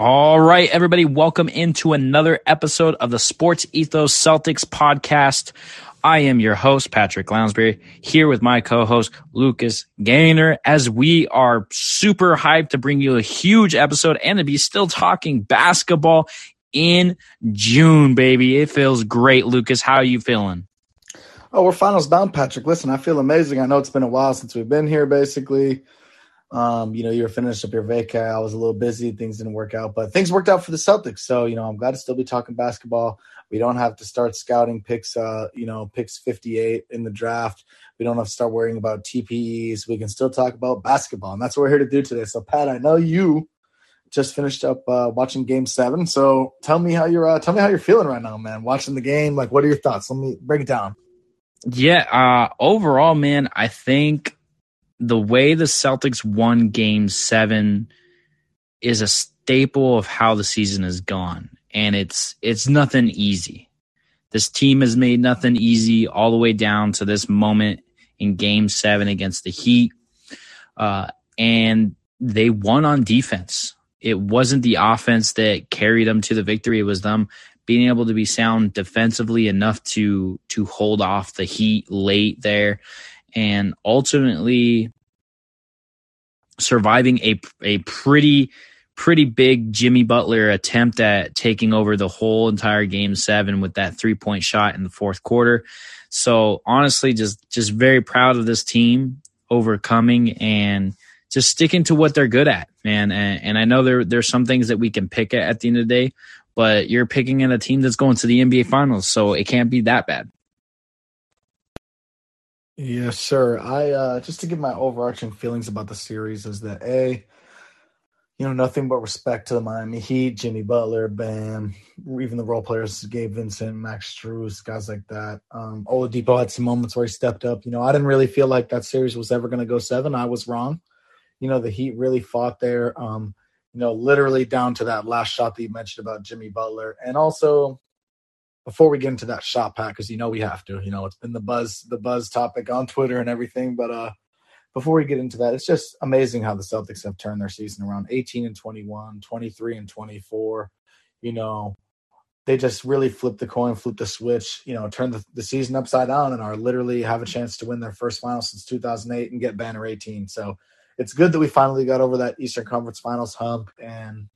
All right, everybody, welcome into another episode of the Sports Ethos Celtics podcast. I am your host, Patrick Lounsbury, here with my co host, Lucas Gainer, as we are super hyped to bring you a huge episode and to be still talking basketball in June, baby. It feels great. Lucas, how are you feeling? Oh, we're finals bound, Patrick. Listen, I feel amazing. I know it's been a while since we've been here, basically. Um, you know, you were finished up your vacay. I was a little busy. Things didn't work out, but things worked out for the Celtics. So, you know, I'm glad to still be talking basketball. We don't have to start scouting picks, uh, you know, picks 58 in the draft. We don't have to start worrying about TPEs. We can still talk about basketball. And that's what we're here to do today. So, Pat, I know you just finished up uh, watching game seven. So tell me how you're, uh, tell me how you're feeling right now, man, watching the game. Like, what are your thoughts? Let me break it down. Yeah. Uh, overall, man, I think the way the Celtics won game seven is a staple of how the season has gone. And it's it's nothing easy. This team has made nothing easy all the way down to this moment in game seven against the Heat. Uh, and they won on defense. It wasn't the offense that carried them to the victory. It was them being able to be sound defensively enough to to hold off the Heat late there and ultimately surviving a a pretty pretty big Jimmy Butler attempt at taking over the whole entire game 7 with that three-point shot in the fourth quarter. So honestly just just very proud of this team overcoming and just sticking to what they're good at, man. And, and I know there there's some things that we can pick at at the end of the day, but you're picking in a team that's going to the NBA finals, so it can't be that bad. Yes, sir. I uh, just to give my overarching feelings about the series is that a, you know, nothing but respect to the Miami Heat, Jimmy Butler, Bam, even the role players, Gabe Vincent, Max Strus, guys like that. Um, Oladipo had some moments where he stepped up. You know, I didn't really feel like that series was ever going to go seven. I was wrong. You know, the Heat really fought there. Um, you know, literally down to that last shot that you mentioned about Jimmy Butler, and also before we get into that shot pack, because you know we have to. You know, it's been the buzz, the buzz topic on Twitter and everything. But uh, before we get into that, it's just amazing how the Celtics have turned their season around. 18 and 21, 23 and 24. You know, they just really flipped the coin, flipped the switch. You know, turned the, the season upside down and are literally have a chance to win their first final since 2008 and get banner 18. So it's good that we finally got over that Eastern Conference Finals hump and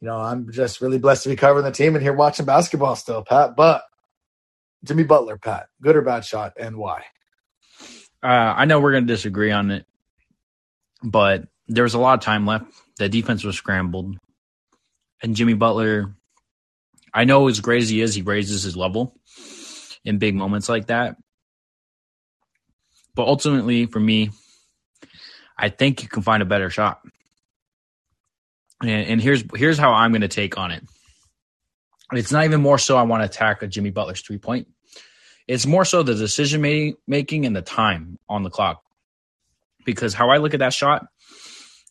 you know, I'm just really blessed to be covering the team and here watching basketball still, Pat. But Jimmy Butler, Pat, good or bad shot, and why? Uh, I know we're going to disagree on it, but there was a lot of time left. The defense was scrambled, and Jimmy Butler. I know as great as he is, he raises his level in big moments like that. But ultimately, for me, I think you can find a better shot. And, and here's here's how I'm going to take on it. It's not even more so I want to attack a Jimmy Butler's three point. It's more so the decision making and the time on the clock. Because how I look at that shot,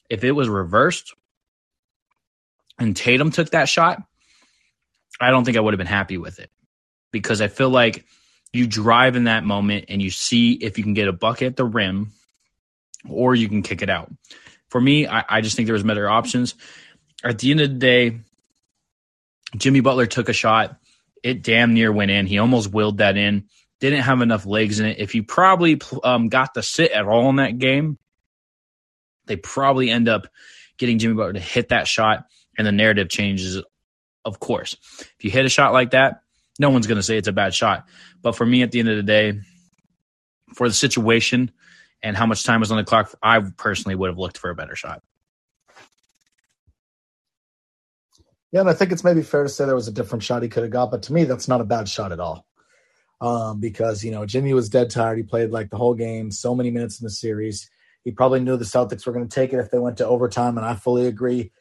if it was reversed and Tatum took that shot, I don't think I would have been happy with it. Because I feel like you drive in that moment and you see if you can get a bucket at the rim or you can kick it out. For me, I, I just think there was better options. At the end of the day, Jimmy Butler took a shot. It damn near went in. He almost willed that in. Didn't have enough legs in it. If he probably um, got to sit at all in that game, they probably end up getting Jimmy Butler to hit that shot, and the narrative changes. Of course, if you hit a shot like that, no one's going to say it's a bad shot. But for me, at the end of the day, for the situation, and how much time was on the clock, I personally would have looked for a better shot. Yeah, and I think it's maybe fair to say there was a different shot he could have got, but to me, that's not a bad shot at all. Um, because you know Jimmy was dead tired. He played like the whole game, so many minutes in the series. He probably knew the Celtics were going to take it if they went to overtime, and I fully agree.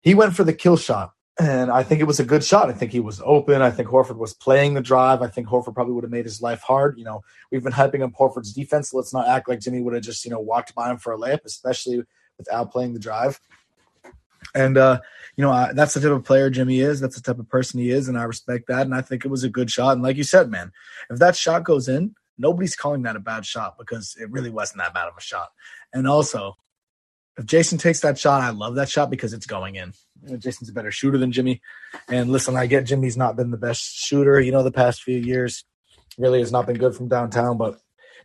He went for the kill shot, and I think it was a good shot. I think he was open. I think Horford was playing the drive. I think Horford probably would have made his life hard. You know, we've been hyping up Horford's defense. Let's not act like Jimmy would have just, you know, walked by him for a layup, especially without playing the drive. And, uh, you know, I, that's the type of player Jimmy is. That's the type of person he is. And I respect that. And I think it was a good shot. And like you said, man, if that shot goes in, nobody's calling that a bad shot because it really wasn't that bad of a shot. And also, if Jayson takes that shot, I love that shot because it's going in. Jayson's a better shooter than Jimmy. And listen, I get Jimmy's not been the best shooter, you know, the past few years. Really has not been good from downtown, but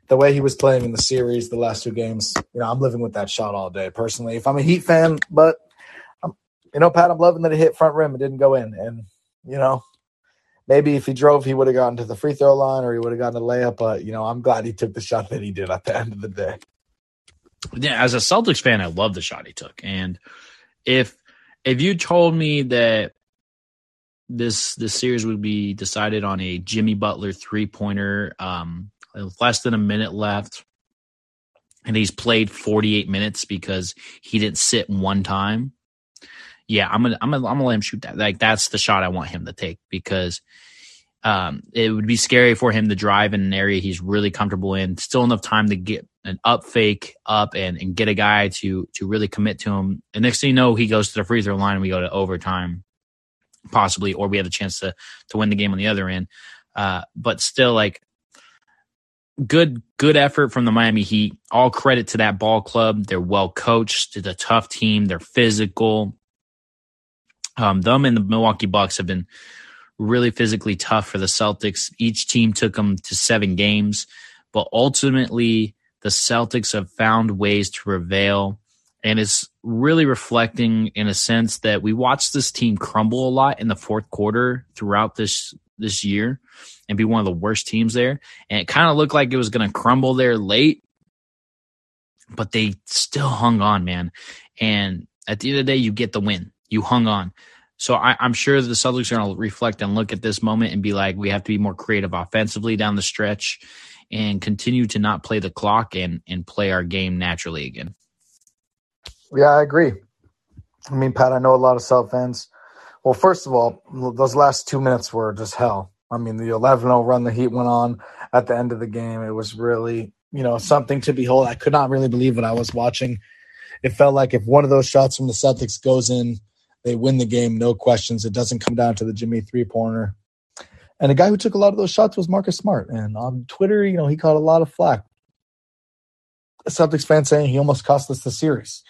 the way he was playing in the series, the last two games, you know, I'm living with that shot all day personally. If I'm a Heat fan, but I'm, you know, Pat, I'm loving that it hit front rim. It didn't go in, and you know, maybe if he drove, he would have gotten to the free throw line or he would have gotten a layup. But you know, I'm glad he took the shot that he did at the end of the day. Yeah, as a Celtics fan, I love the shot he took, and if if you told me that this this series would be decided on a Jimmy Butler three pointer, um, less than a minute left, and he's played 48 minutes because he didn't sit one time. Yeah, I'm gonna I'm gonna I'm gonna let him shoot that. Like that's the shot I want him to take because um, it would be scary for him to drive in an area he's really comfortable in. Still enough time to get an up fake up and, and get a guy to to really commit to him. And next thing you know, he goes to the free throw line and we go to overtime, possibly, or we have a chance to to win the game on the other end. Uh, but still, like good good effort from the Miami Heat. All credit to that ball club. They're well coached. It's a tough team. They're physical. Um, them and the Milwaukee Bucks have been really physically tough for the Celtics. Each team took them to seven games, but ultimately the Celtics have found ways to prevail. And it's really reflecting in a sense that we watched this team crumble a lot in the fourth quarter throughout this this year and be one of the worst teams there. And it kind of looked like it was going to crumble there late, but they still hung on, man. And at the end of the day, you get the win. You hung on. So I, am sure the Celtics are going to reflect and look at this moment and be like, we have to be more creative offensively down the stretch and continue to not play the clock and and play our game naturally again. Yeah, I agree. I mean, Pat, I know a lot of Celt fans. Well, first of all, those last two minutes were just hell. I mean, the 11 0 run the Heat went on at the end of the game. It was really, you know, something to behold. I could not really believe what I was watching. It felt like if one of those shots from the Celtics goes in, they win the game, no questions. It doesn't come down to the Jimmy three pointer. And the guy who took a lot of those shots was Marcus Smart. And on Twitter, you know, he caught a lot of flack. A Celtics fan saying he almost cost us the series.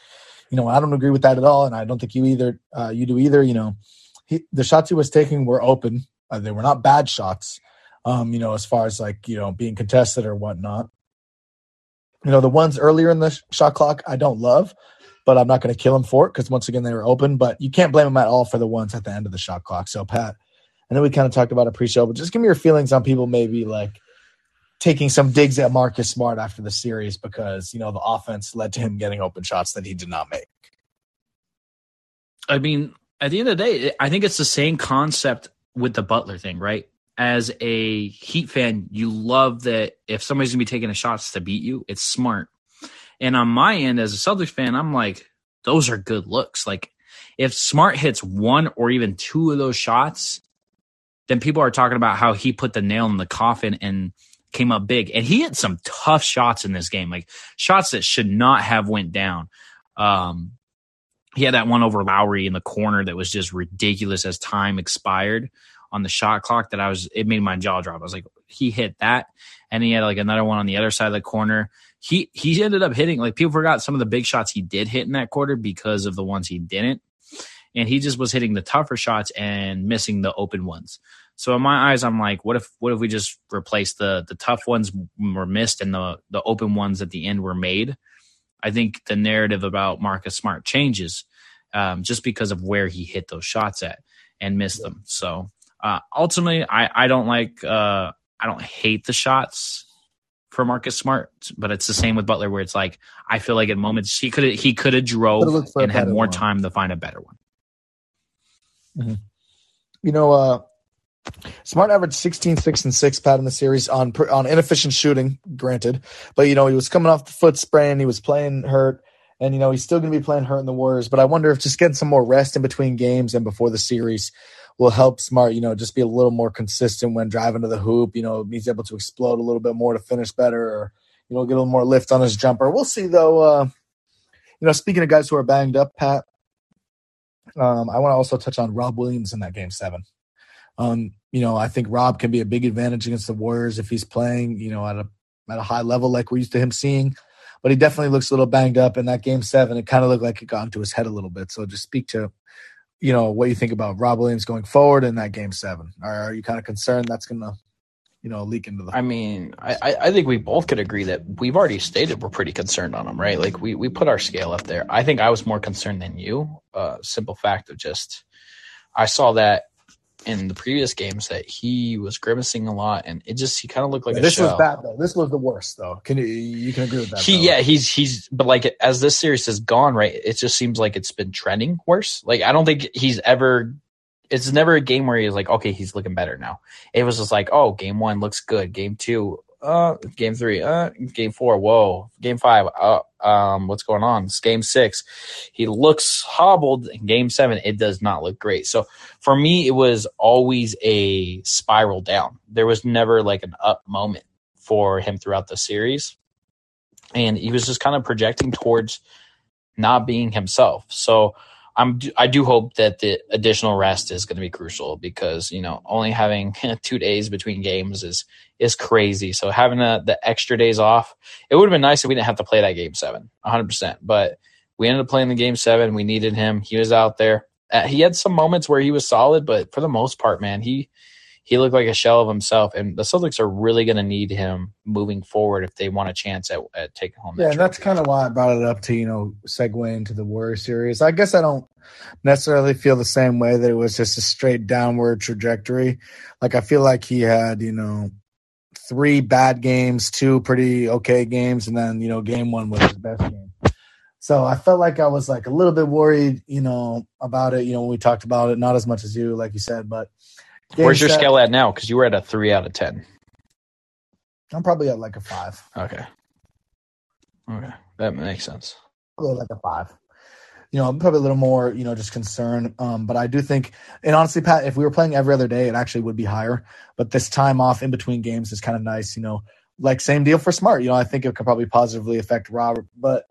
You know, I don't agree with that at all, and I don't think you either. Uh, you do either. You know, he, the shots he was taking were open. Uh, they were not bad shots. Um, you know, as far as like you know being contested or whatnot. You know, the ones earlier in the shot clock I don't love, but I'm not going to kill him for it because once again they were open. But you can't blame him at all for the ones at the end of the shot clock. So Pat, I know we kind of talked about a pre-show, but just give me your feelings on people maybe like taking some digs at Marcus Smart after the series because you know the offense led to him getting open shots that he did not make. I mean, at the end of the day, I think it's the same concept with the Butler thing, right? As a Heat fan, you love that if somebody's gonna be taking a shots to beat you, it's smart. And on my end, as a Celtics fan, I'm like, those are good looks. Like, if Smart hits one or even two of those shots, then people are talking about how he put the nail in the coffin and came up big. And he hit some tough shots in this game, like shots that should not have went down. Um, he had that one over Lowry in the corner that was just ridiculous as time expired on the shot clock that I was it made my jaw drop. I was like, he hit that. And he had like another one on the other side of the corner he he ended up hitting like people forgot some of the big shots he did hit in that quarter because of the ones he didn't and he just was hitting the tougher shots and missing the open ones so in my eyes i'm like what if what if we just replace the the tough ones were missed and the the open ones at the end were made i think the narrative about marcus smart changes um, just because of where he hit those shots at and missed them so uh, ultimately i i don't like uh i don't hate the shots for Marcus Smart, but it's the same with Butler, where it's like I feel like at moments he could he could have drove and had more one. time to find a better one. Mm-hmm. You know, uh, Smart averaged 16, 6, and 6 pat in the series on on inefficient shooting, granted. But, you know, he was coming off the foot sprain. He was playing hurt. And, you know, he's still going to be playing hurt in the Warriors. But I wonder if just getting some more rest in between games and before the series will help Smart, you know, just be a little more consistent when driving to the hoop. You know, he's able to explode a little bit more to finish better or, you know, get a little more lift on his jumper. We'll see, though. Uh, you know, speaking of guys who are banged up, Pat, um, I want to also touch on Rob Williams in that game seven. Um, you know, I think Rob can be a big advantage against the Warriors if he's playing, you know, at a at a high level like we're used to him seeing. but he definitely looks a little banged up. In that game seven, it kind of looked like it got into his head a little bit. So just speak to, you know, what you think about Rob Williams going forward in that game seven. Are, are you kind of concerned that's going to, you know, leak into the? I mean, I, I think we both could agree that we've already stated we're pretty concerned on him, right? Like we we put our scale up there. I think I was more concerned than you. Uh, simple fact of just, I saw that in the previous games that he was grimacing a lot, and it just he kind of looked like Yeah, a this shell. was bad though. This was the worst though. Can you you can agree with that? He though, yeah he's he's but like as this series has gone right, it just seems like it's been trending worse. Like I don't think he's ever. It's never a game where he's like, okay, he's looking better now. It was just like, oh, game one looks good. Game two, uh, game three, uh, game four, whoa, game five, uh, um, what's going on? It's game six. He looks hobbled. Game seven, it does not look great. So for me, it was always a spiral down. There was never like an up moment for him throughout the series. And he was just kind of projecting towards not being himself. So I'm I do hope that the additional rest is going to be crucial because you know only having two days between games is is crazy. So having a, the extra days off, it would have been nice if we didn't have to play that game seven, 100. percent But we ended up playing the game seven. We needed him. He was out there. Uh, he had some moments where he was solid, but for the most part, man, he he looked like a shell of himself. And the Celtics are really going to need him moving forward if they want a chance at, at taking home. Yeah, that and that's kind of why I brought it up to you know segue into the Warrior series. I guess I don't necessarily feel the same way that it was just a straight downward trajectory. Like I feel like he had you know three bad games, two pretty okay games, and then you know game one was his best game. So I felt like I was like a little bit worried, you know, about it. You know, when we talked about it, not as much as you, like you said, but game Where's your seven- scale at now? Because you were at a three out of ten. I'm probably at like a five. Okay. Okay, that makes sense. like a five. You know, I'm probably a little more, you know, just concerned. Um, but I do think, and honestly, Pat, if we were playing every other day, it actually would be higher. But this time off in between games is kind of nice. You know, like same deal for Smart. You know, I think it could probably positively affect Robert, but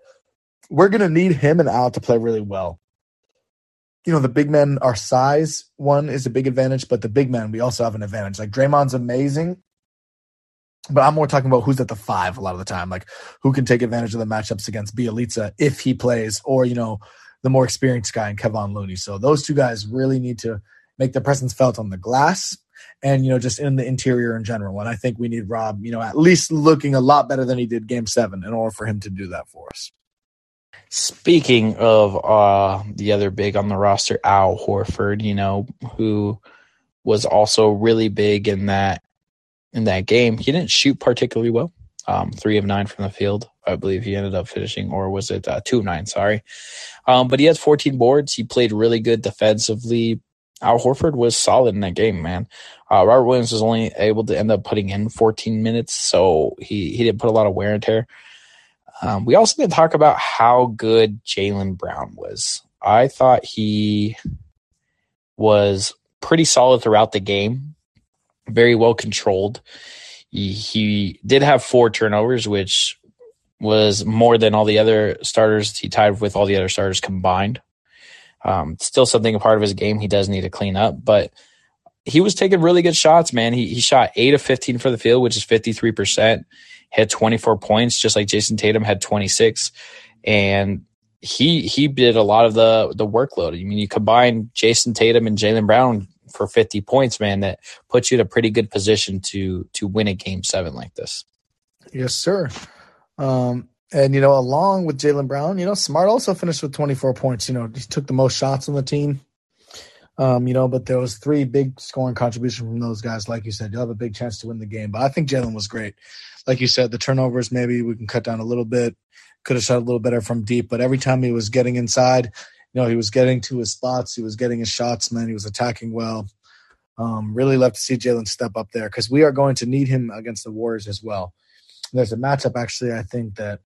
we're gonna need him and Al to play really well. You know, the big men, our size one is a big advantage, but the big men we also have an advantage. Like Draymond's amazing, but I'm more talking about who's at the five a lot of the time. Like who can take advantage of the matchups against Bjelica if he plays, or you know, the more experienced guy in Kevon Looney. So those two guys really need to make their presence felt on the glass and you know just in the interior in general. And I think we need Rob, you know, at least looking a lot better than he did Game Seven in order for him to do that for us. Speaking of uh, the other big on the roster, Al Horford, you know, who was also really big in that in that game. He didn't shoot particularly well. Um, three of nine from the field, I believe he ended up finishing, or was it uh, two of nine? Sorry, um, but he has 14 boards. He played really good defensively. Al Horford was solid in that game, man. Uh, Robert Williams was only able to end up putting in 14 minutes, so he he didn't put a lot of wear and tear. Um, we also didn't talk about how good Jaylen Brown was. I thought he was pretty solid throughout the game, very well controlled. He, he did have four turnovers, which was more than all the other starters. He tied with all the other starters combined. Um, still something a part of his game he does need to clean up, but he was taking really good shots, man. He, he shot eight of 15 for the field, which is 53%, had 24 points, just like Jayson Tatum had 26. And he, he did a lot of the, the workload. I mean, you combine Jayson Tatum and Jaylen Brown for 50 points, man, that puts you in a pretty good position to, to win a game seven like this. Yes, sir. Um, and you know, along with Jaylen Brown, you know, Smart also finished with 24 points. You know, he took the most shots on the team. Um, you know, but there was three big scoring contributions from those guys. Like you said, you'll have a big chance to win the game. But I think Jaylen was great. Like you said, the turnovers maybe we can cut down a little bit. Could have shot a little better from deep, but every time he was getting inside, you know, he was getting to his spots. He was getting his shots, man. He was attacking well. Um, really love to see Jaylen step up there because we are going to need him against the Warriors as well. There's a matchup actually. I think that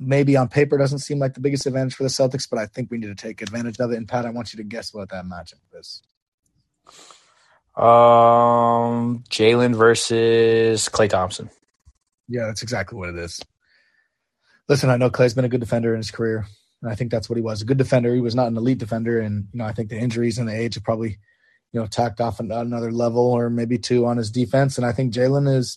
maybe on paper doesn't seem like the biggest advantage for the Celtics, but I think we need to take advantage of it. And Pat, I want you to guess what that matchup is. Um, Jaylen versus Klay Thompson. Yeah, that's exactly what it is. Listen, I know Klay's been a good defender in his career. And I think that's what he was a good defender. He was not an elite defender. And, you know, I think the injuries and the age have probably, you know, tacked off another level or maybe two on his defense. And I think Jaylen is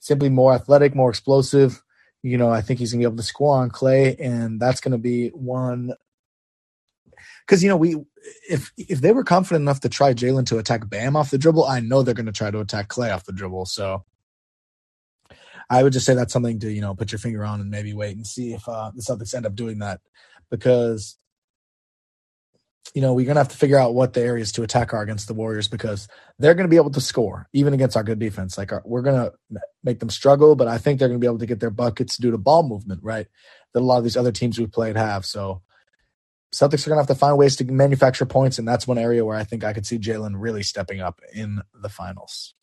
simply more athletic, more explosive. You know, I think he's gonna be able to score on Klay, and that's gonna be one. Because you know, we if if they were confident enough to try Jaylen to attack Bam off the dribble, I know they're gonna try to attack Klay off the dribble. So I would just say that's something to you know put your finger on and maybe wait and see if uh, the Celtics end up doing that because you know we're gonna have to figure out what the areas to attack are against the Warriors because they're gonna be able to score even against our good defense. Like our, we're gonna make them struggle, but I think they're gonna be able to get their buckets due to ball movement, right? That a lot of these other teams we've played have. So Celtics are gonna have to find ways to manufacture points, and that's one area where I think I could see Jaylen really stepping up in the finals.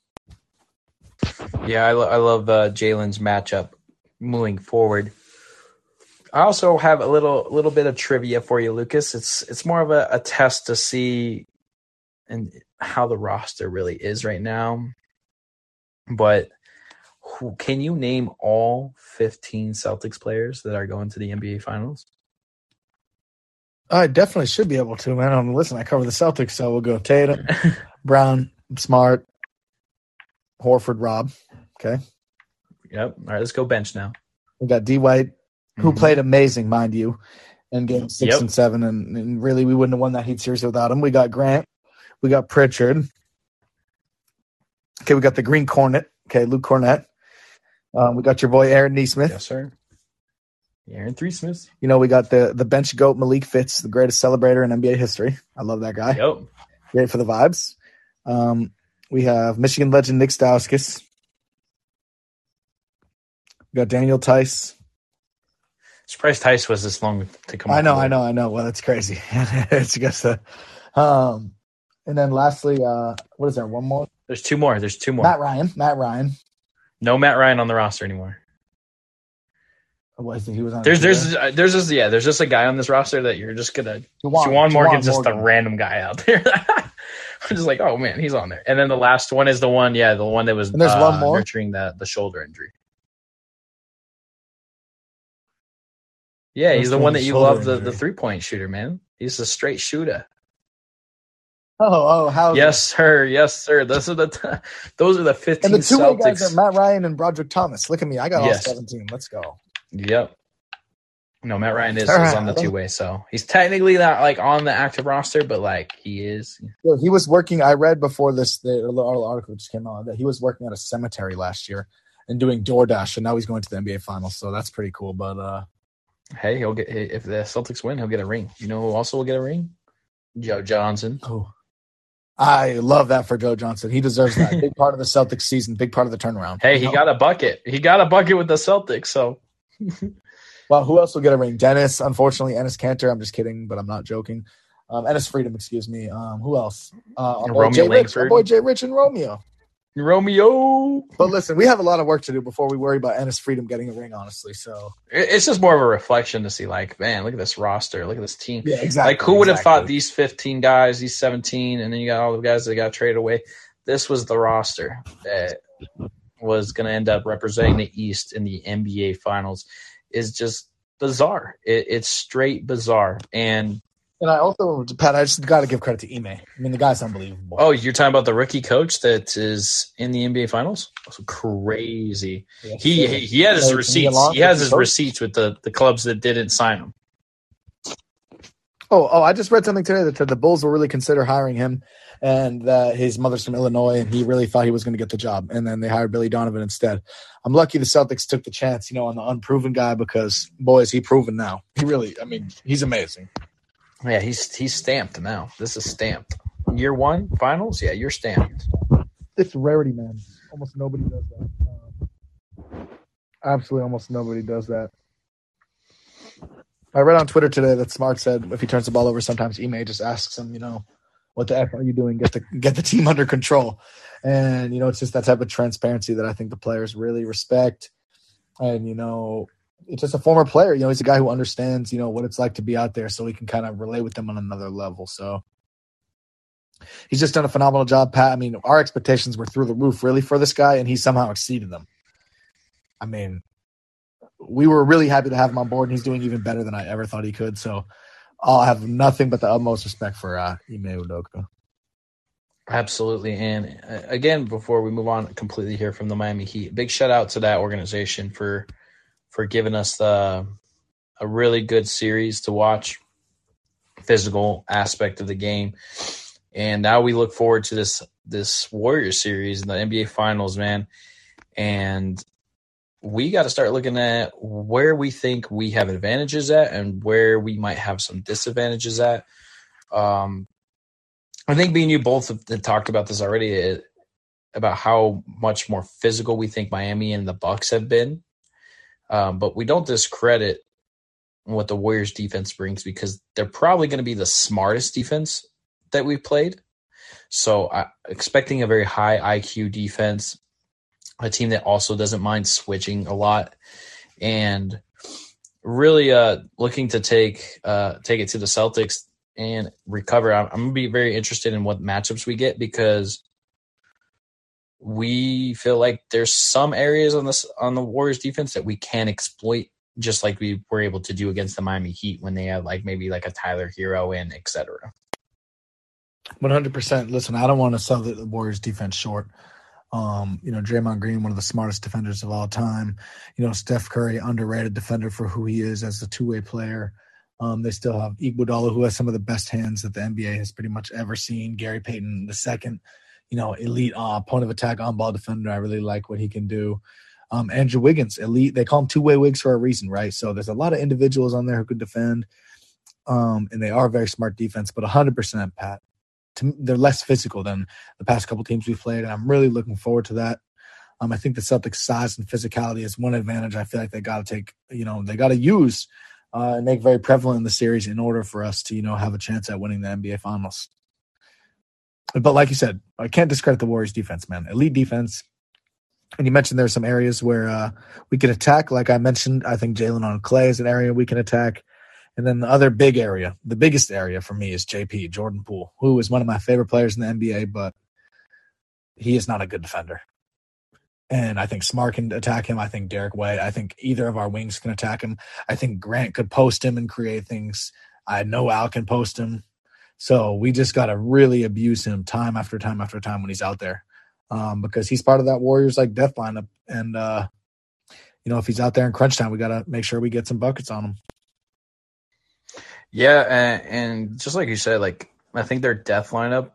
Yeah, I, lo- I love uh, Jaylen's matchup moving forward. I also have a little little bit of trivia for you, Lucas. It's it's more of a, a test to see and how the roster really is right now. But who, can you name all 15 Celtics players that are going to the NBA Finals? I definitely should be able to, man. Um, listen, I cover the Celtics, so we'll go Tatum, Brown, Smart, Horford, Rob. Okay. Yep. All right, let's go bench now. We got D White, who Mhm. played amazing, mind you, in game six Yep. and seven. And, and really, we wouldn't have won that Heat series without him. We got Grant. We got Pritchard. Okay, we got the Green Kornet. Okay, Luke Kornet. Um, we got your boy Aaron Nesmith. Yes, sir. Aaron Three Smiths. You know, we got the the bench goat Malik Fitts, the greatest celebrator in NBA history. I love that guy. Yep. Great for the vibes. Um, we have Michigan legend Nick Stauskas. We got Daniel Theis. Surprised Theis was this long to come. I know. I know, I know. Well, that's crazy. it's just a, um, and then lastly, uh, what is there? One more. There's two more. There's two more. Matt Ryan. Matt Ryan. no Matt Ryan on the roster anymore. Was he was on? There's the there's uh, there's just yeah there's just a guy on this roster that you're just gonna Juwan, Juwan Morgan's just Morgan. a random guy out there. I'm just like oh man he's on there. And then the last one is the one yeah the one that was And there's uh, one more? nurturing the the shoulder injury. Yeah, he's the one that you love the the three point shooter man. He's a straight shooter. Oh, oh, how? Yes sir, yes sir. Those are the t- those are the 15 And the two way guys are Matt Ryan and Brodric Thomas. Look at me. I got Yes. all 17. Let's go. Yep. No, Matt Ryan is, All is on the two way, so he's technically not like on the active roster, but like he is. Yo, he was working. I read before this the article just came out that he was working at a cemetery last year and doing DoorDash, and now he's going to the NBA Finals. So that's pretty cool. But uh, Hey, he'll get if the Celtics win, he'll get a ring. You know who also will get a ring? Joe Johnson. oh, I love that for Joe Johnson. He deserves that. big part of the Celtics season. Big part of the turnaround. Hey, he got a bucket. He got a bucket with the Celtics. So Well, who else will get a ring? Dennis, unfortunately, Enes Kanter. I'm just kidding, but I'm not joking. Um, Enes Freedom, excuse me. Um, who else? Uh, our boy Romeo Jay Rich, our boy Jay Rich and Romeo. Romeo. But listen, we have a lot of work to do before we worry about Enes Freedom getting a ring. Honestly, so It's just more of a reflection to see, like, man, look at this roster. Look at this team. yeah, exactly. Like, who would have exactly. thought these 15 guys, these 17, and then you got all the guys that got traded away? This was the roster that was going to end up representing the East in the NBA Finals. Is just bizarre. It, it's straight bizarre. And And I also, Pat, I just got to give credit to Ime. I mean, the guy's unbelievable. oh, you're talking about the rookie coach that is in the NBA Finals? That's crazy. Yeah, He he, he had his receipts. He has his receipts with the the clubs that didn't sign him. Oh, oh, I just read something today that said the Bulls will really consider hiring him, and his mother's from Illinois, and he really thought he was going to get the job, and then they hired Billy Donovan instead. I'm lucky the Celtics took the chance, you know, on the unproven guy because boy, is he proven now. He really, I mean, he's amazing. Yeah, he's he's stamped now. This is stamped. Year one finals. Yeah, you're stamped. It's rarity, man. Almost nobody does that. Um, absolutely, almost nobody does that. I read on Twitter today that Smart said if he turns the ball over, sometimes Ime just asks him, you know, what the f are you doing? Get the get the team under control, and you know, it's just that type of transparency that I think the players really respect. And you know, it's just a former player. You know, he's a guy who understands, you know, what it's like to be out there, so he can kind of relate with them on another level. So he's just done a phenomenal job, Pat. I mean, our expectations were through the roof, really, for this guy, and he somehow exceeded them. I mean, we were really happy to have him on board, and he's doing even better than I ever thought he could. So I'll have nothing but the utmost respect for uh, Ime Udoka. Absolutely. And uh, again, before we move on completely here from the Miami Heat, big shout out to that organization for for giving us the a really good series to watch. Physical aspect of the game, and now we look forward to this this Warriors series in the NBA Finals, man. And we got to start looking at where we think we have advantages at and where we might have some disadvantages at. Um, I think me and you both have talked about this already uh, about how much more physical we think Miami and the Bucks have been, um, but we don't discredit what the Warriors defense brings because they're probably going to be the smartest defense that we've played. So, uh, expecting a very high IQ defense, a team that also doesn't mind switching a lot, and really uh, looking to take uh, take it to the Celtics and recover. I'm, I'm going to be very interested in what matchups we get because we feel like there's some areas on this on the Warriors defense that we can exploit just like we were able to do against the Miami Heat when they had like maybe like a Tyler Herro in, etc. One hundred percent. Listen, I don't want to sell the Warriors defense short. Um, you know, Draymond Green, one of the smartest defenders of all time. You know, Steph Curry, underrated defender for who he is as a two way player. Um, they still have Iguodala, who has some of the best hands that the NBA has pretty much ever seen. Gary Payton, the second, you know, elite uh, point of attack on ball defender. I really like what he can do. Um, Andrew Wiggins, elite. They call him two way wigs for a reason, right? So there's a lot of individuals on there who could defend, um, and they are very smart defense. But 100%, Pat, to, they're less physical than the past couple teams we've played, and I'm really looking forward to that. Um, I think the Celtics' size and physicality is one advantage. I feel like they got to take, you know, they got to use uh, and make very prevalent in the series in order for us to, you know, have a chance at winning the NBA Finals. But like you said, I can't discredit the Warriors' defense, man. Elite defense, and you mentioned there's some areas where uh, we can attack. Like I mentioned, I think Jaylen on Klay is an area we can attack. And then the other big area, the biggest area for me is JP, Jordan Poole, who is one of my favorite players in the NBA, but he is not a good defender. And I think Smart can attack him. I think Derrick White. I think either of our wings can attack him. I think Grant could post him and create things. I know Al can post him. So we just got to really abuse him time after time after time when he's out there um, because he's part of that Warriors like death lineup. And uh, you know, if he's out there in crunch time, we got to make sure we get some buckets on him. Yeah, and, and just like you said, like I think their death lineup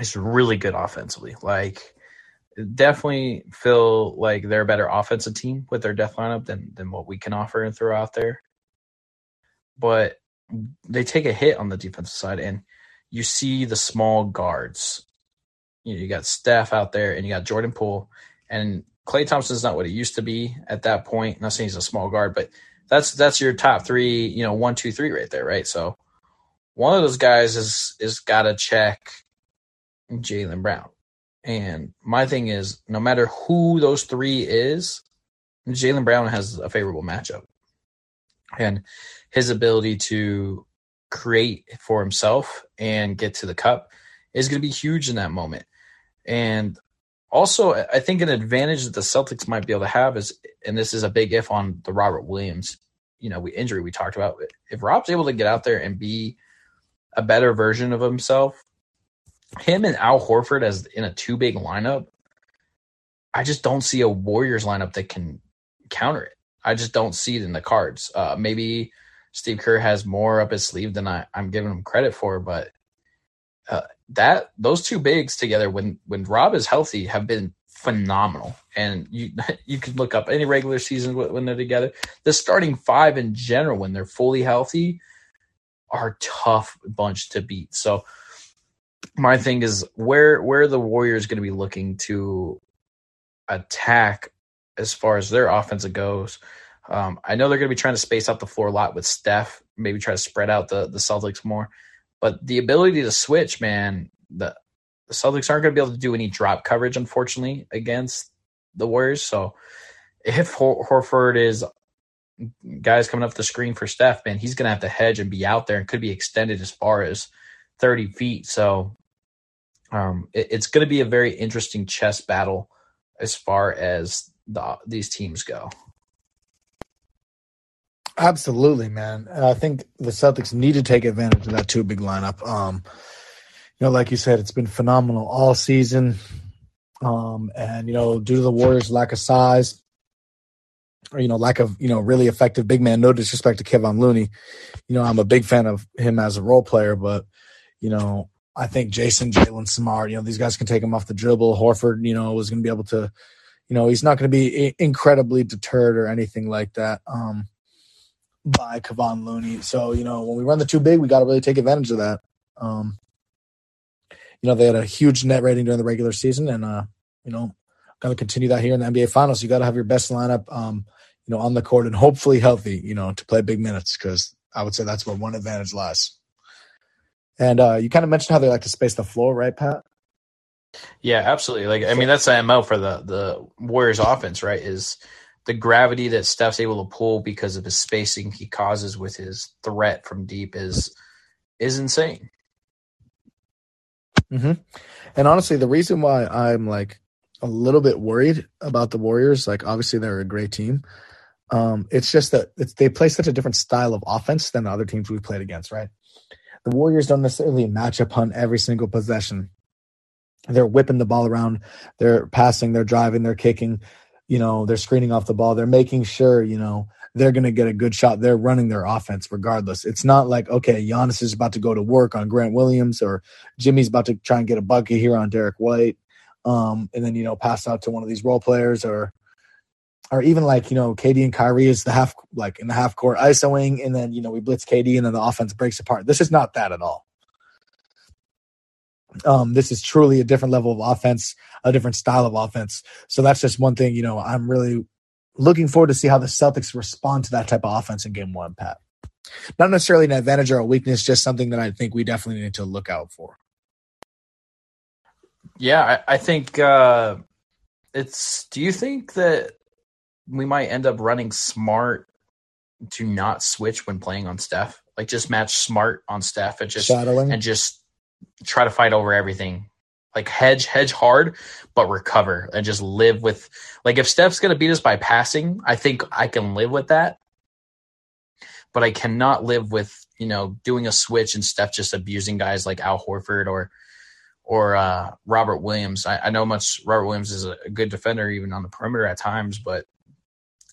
is really good offensively. Like definitely feel like they're a better offensive team with their death lineup than than what we can offer and throw out there. But they take a hit on the defensive side, and you see the small guards you know, you got Steph out there and you got Jordan Poole and Klay Thompson's not what he used to be at that point. Not saying he's a small guard, but that's that's your top three, you know, one, two, three right there, right? So one of those guys is is gotta check Jaylen Brown. And my thing is, no matter who those three is, Jaylen Brown has a favorable matchup. And his ability to create for himself and get to the cup is going to be huge in that moment. And also, I think an advantage that the Celtics might be able to have is, and this is a big if on the Robert Williams, you know, injury we talked about. If Rob's able to get out there and be a better version of himself, him and Al Horford as in a two big lineup, I just don't see a Warriors lineup that can counter it. I just don't see it in the cards. Uh, maybe Steve Kerr has more up his sleeve than I, am giving him credit for, but uh, that those two bigs together when when Rob is healthy have been phenomenal. And you you can look up any regular season when they're together. The starting five in general when they're fully healthy are tough bunch to beat. So my thing is where where the Warriors going to be looking to attack as far as their offensive goes. Um, I know they're going to be trying to space out the floor a lot with Steph, maybe try to spread out the the Celtics more. But the ability to switch, man, the, the Celtics aren't going to be able to do any drop coverage, unfortunately, against the Warriors. So if Hor- Horford is guys coming up the screen for Steph, man, he's going to have to hedge and be out there and could be extended as far as 30 feet. So um, it, it's going to be a very interesting chess battle as far as the, these teams go. Absolutely, man. I think the Celtics need to take advantage of that two big lineup. Um, you know, like you said, it's been phenomenal all season. Um, and you know, due to the Warriors' lack of size, or you know lack of you know really effective big man. No disrespect to Kevon Looney, you know I'm a big fan of him as a role player, but you know I think Jayson, Jaylen Smart, you know these guys can take him off the dribble. Horford, you know, was going to be able to, you know, he's not going to be incredibly deterred or anything like that. Um, by Kevon Looney. So, you know, when we run the two big, we got to really take advantage of that. Um, you know, they had a huge net rating during the regular season and, uh, you know, got to continue that here in the NBA finals. You got to have your best lineup, um, you know, on the court and hopefully healthy, you know, to play big minutes because I would say that's where one advantage lies. And uh, you kind of mentioned how they like to space the floor, right, Pat? Yeah, absolutely. Like, I mean, that's the mo for the the Warriors offense, right? Is the gravity that Steph's able to pull because of his spacing he causes with his threat from deep is is insane. Mm-hmm. And honestly, the reason why I'm like a little bit worried about the Warriors, like obviously they're a great team. Um, it's just that it's, they play such a different style of offense than the other teams we've played against, right? The Warriors don't necessarily match up on every single possession. They're whipping the ball around, they're passing, they're driving, they're kicking you know, they're screening off the ball. They're making sure, you know, they're going to get a good shot. They're running their offense regardless. It's not like, okay, Giannis is about to go to work on Grant Williams or Jimmy's about to try and get a bucket here on Derrick White. Um, and then, you know, pass out to one of these role players or, or even like, you know, KD and Kyrie is the half, like in the half court ISOing. And then, you know, we blitz KD and then the offense breaks apart. This is not that at all. Um, this is truly a different level of offense, a different style of offense. So that's just one thing, you know, I'm really looking forward to see how the Celtics respond to that type of offense in game one, Pat. Not necessarily an advantage or a weakness, just something that I think we definitely need to look out for. Yeah, I, I think uh, it's. Do you think that we might end up running smart to not switch when playing on Steph? Like just match smart on Steph and just Shadowing. and just try to fight over everything. Like hedge, hedge hard, but recover and just live with. Like if Steph's going to beat us by passing, I think I can live with that. But I cannot live with you know doing a switch and Steph just abusing guys like Al Horford or or uh, Robert Williams. I, I, know much Robert Williams is a good defender even on the perimeter at times, but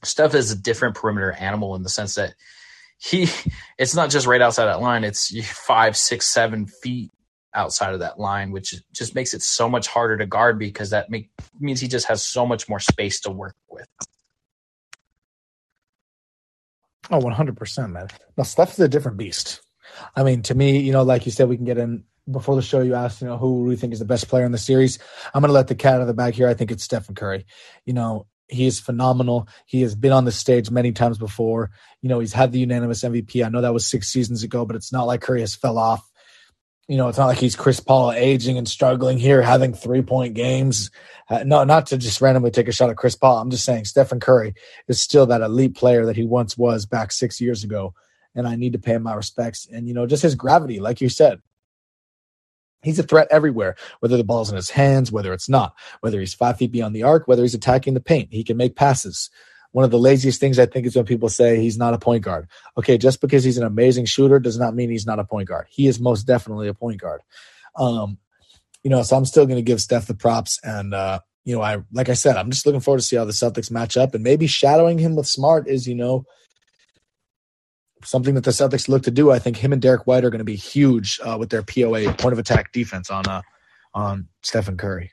Steph is a different perimeter animal in the sense that he it's not just right outside that line; it's five, six, seven feet outside of that line, which just makes it so much harder to guard because that make, means he just has so much more space to work with. Oh, 100%, man. Now, Steph is a different beast. I mean, to me, you know, like you said, we can get in before the show. You asked, you know, who do we think is the best player in the series? I'm going to let the cat out of the bag here. I think it's Stephen Curry. You know, he is phenomenal. He has been on the stage many times before. You know, he's had the unanimous MVP. I know that was six seasons ago, but it's not like Curry has fell off you know, it's not like he's Chris Paul aging and struggling here, having three point games. Uh, no, not to just randomly take a shot at Chris Paul. I'm just saying Stephen Curry is still that elite player that he once was back six years ago. And I need to pay him my respects. And, you know, just his gravity, like you said, he's a threat everywhere, whether the ball's in his hands, whether it's not, whether he's five feet beyond the arc, whether he's attacking the paint. He can make passes one of the laziest things I think is when people say he's not a point guard. Okay, just because he's an amazing shooter does not mean he's not a point guard. He is most definitely a point guard. Um, you know, so I'm still going to give Steph the props. And, uh, you know, I, like I said, I'm just looking forward to see how the Celtics match up and maybe shadowing him with Smart is, you know, something that the Celtics look to do. I think him and Derrick White are going to be huge uh, with their POA point of attack defense on, uh, on Stephen Curry.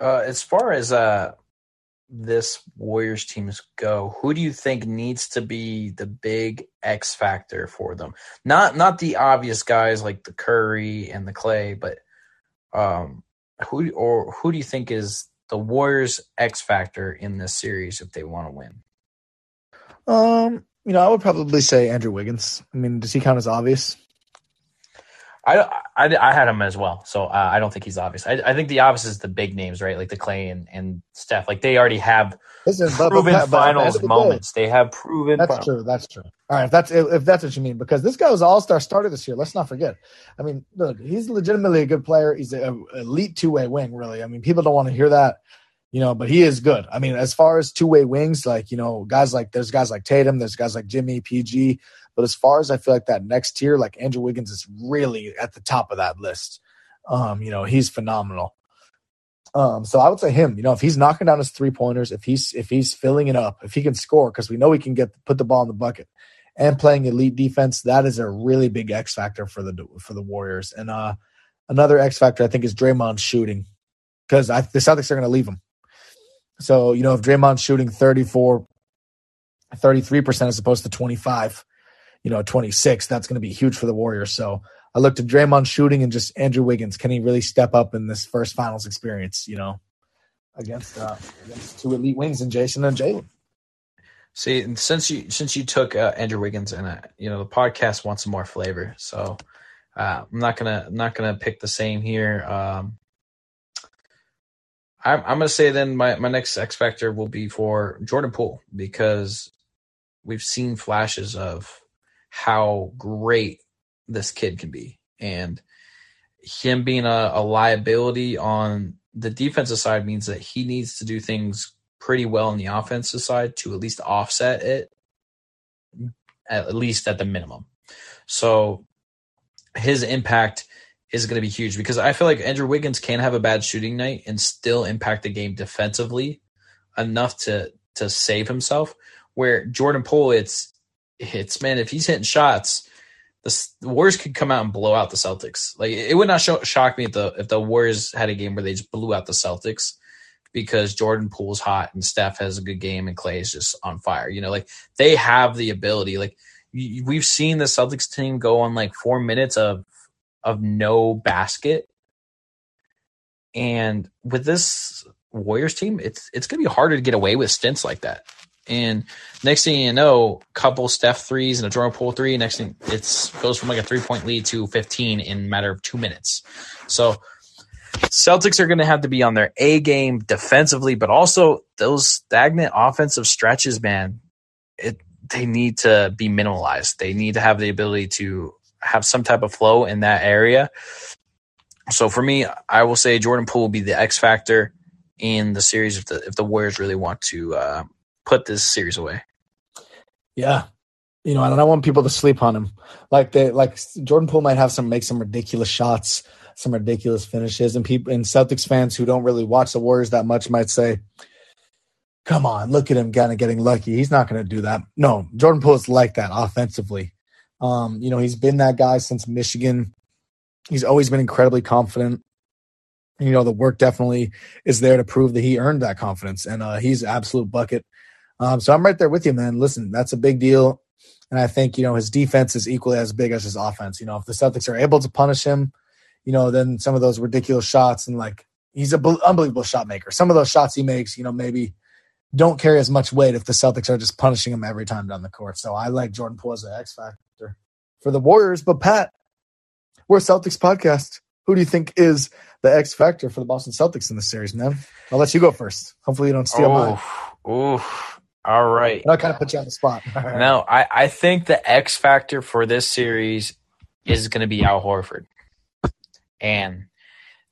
Uh, as far as, uh, this Warriors teams go, who do you think needs to be the big X factor for them? Not not the obvious guys like the Curry and the Klay, but um, who or who do you think is the Warriors X factor in this series if they want to win? Um, you know, I would probably say Andrew Wiggins. I mean, does he count as obvious? I, I, I had him as well, so uh, I don't think he's obvious. I, I think the obvious is the big names, right? Like the Klay and, and Steph. Like they already have proven finals the moments. They have proven. That's finals. true. That's true. All right, if that's if that's what you mean, because this guy was All Star starter this year. Let's not forget. I mean, look, he's legitimately a good player. He's an elite two way wing. Really, I mean, people don't want to hear that you know, but he is good. I mean, as far as two way wings, like, you know, guys like there's guys like Tatum, there's guys like Jimmy, PG. But as far as I feel like that next tier, like Andrew Wiggins is really at the top of that list. Um, you know, he's phenomenal. Um, so I would say him. You know, if he's knocking down his three pointers, if he's if he's filling it up, if he can score, because we know he can get put the ball in the bucket and playing elite defense, that is a really big X factor for the for the Warriors. And uh, another X factor I think is Draymond shooting because the Celtics are going to leave him. So you know, if Draymond's shooting 34, 33 percent as opposed to 25, you know, 26, that's going to be huge for the Warriors. So I looked at Draymond shooting and just Andrew Wiggins. Can he really step up in this first finals experience, you know, against uh, against two elite wings and Jayson and Jaylen? See, since you since you took uh, Andrew Wiggins and uh, you know the podcast wants some more flavor, so uh, I'm not gonna I'm not gonna pick the same here. Um, I'm I'm gonna say then my my next X factor will be for Jordan Poole because we've seen flashes of how great this kid can be. And him being a, a liability on the defensive side means that he needs to do things pretty well on the offensive side to at least offset it, at least at the minimum. So his impact is going to be huge because I feel like Andrew Wiggins can have a bad shooting night and still impact the game defensively enough to to save himself. Where Jordan Poole, it's it's man, if he's hitting shots, the, the, Warriors could come out and blow out the Celtics. Like it would not show, shock me if the if the Warriors had a game where they just blew out the Celtics because Jordan Poole's hot and Steph has a good game and Klay is just on fire. You know, like they have the ability. Like we've seen the Celtics team go on like four minutes of of no basket, and with this Warriors team, it's it's gonna be harder to get away with stints like that. And next thing you know, couple Steph threes and a Jordan Poole three. Next thing, it's goes from like a three point lead to 15 in matter of two minutes. So Celtics are going to have to be on their A game defensively, but also those stagnant offensive stretches, man. It they need to be minimalized. They need to have the ability to have some type of flow in that area. So for me, I will say Jordan Poole will be the X factor in the series if the if the Warriors really want to uh, put this series away. Yeah. You know, I don't want people to sleep on him. Like they like Jordan Poole might have some make some ridiculous shots, some ridiculous finishes, and people and Celtics fans who don't really watch the Warriors that much might say, Come on, look at him kind of getting lucky. He's not gonna do that. No, Jordan Poole is like that offensively. Um, you know, he's been that guy since Michigan. He's always been incredibly confident you know the work definitely is there to prove that he earned that confidence and uh, he's absolute bucket um, so I'm right there with you, man. Listen, that's a big deal. And I think, you know, his defense is equally as big as his offense. You know, if the Celtics are able to punish him, you know, then some of those ridiculous shots and like he's an unbelievable shot maker. Some of those shots he makes, you know, maybe don't carry as much weight if the Celtics are just punishing him every time down the court. So I like Jordan Poole as an X factor for the Warriors. But Pat, we're Celtics podcast. Who do you think is the X factor for the Boston Celtics in this series, man? I'll let you go first. Hopefully you don't steal oh, mine. Oh, all right. I kind of put you on the spot. no, I, I think the X factor for this series is going to be Al Horford. And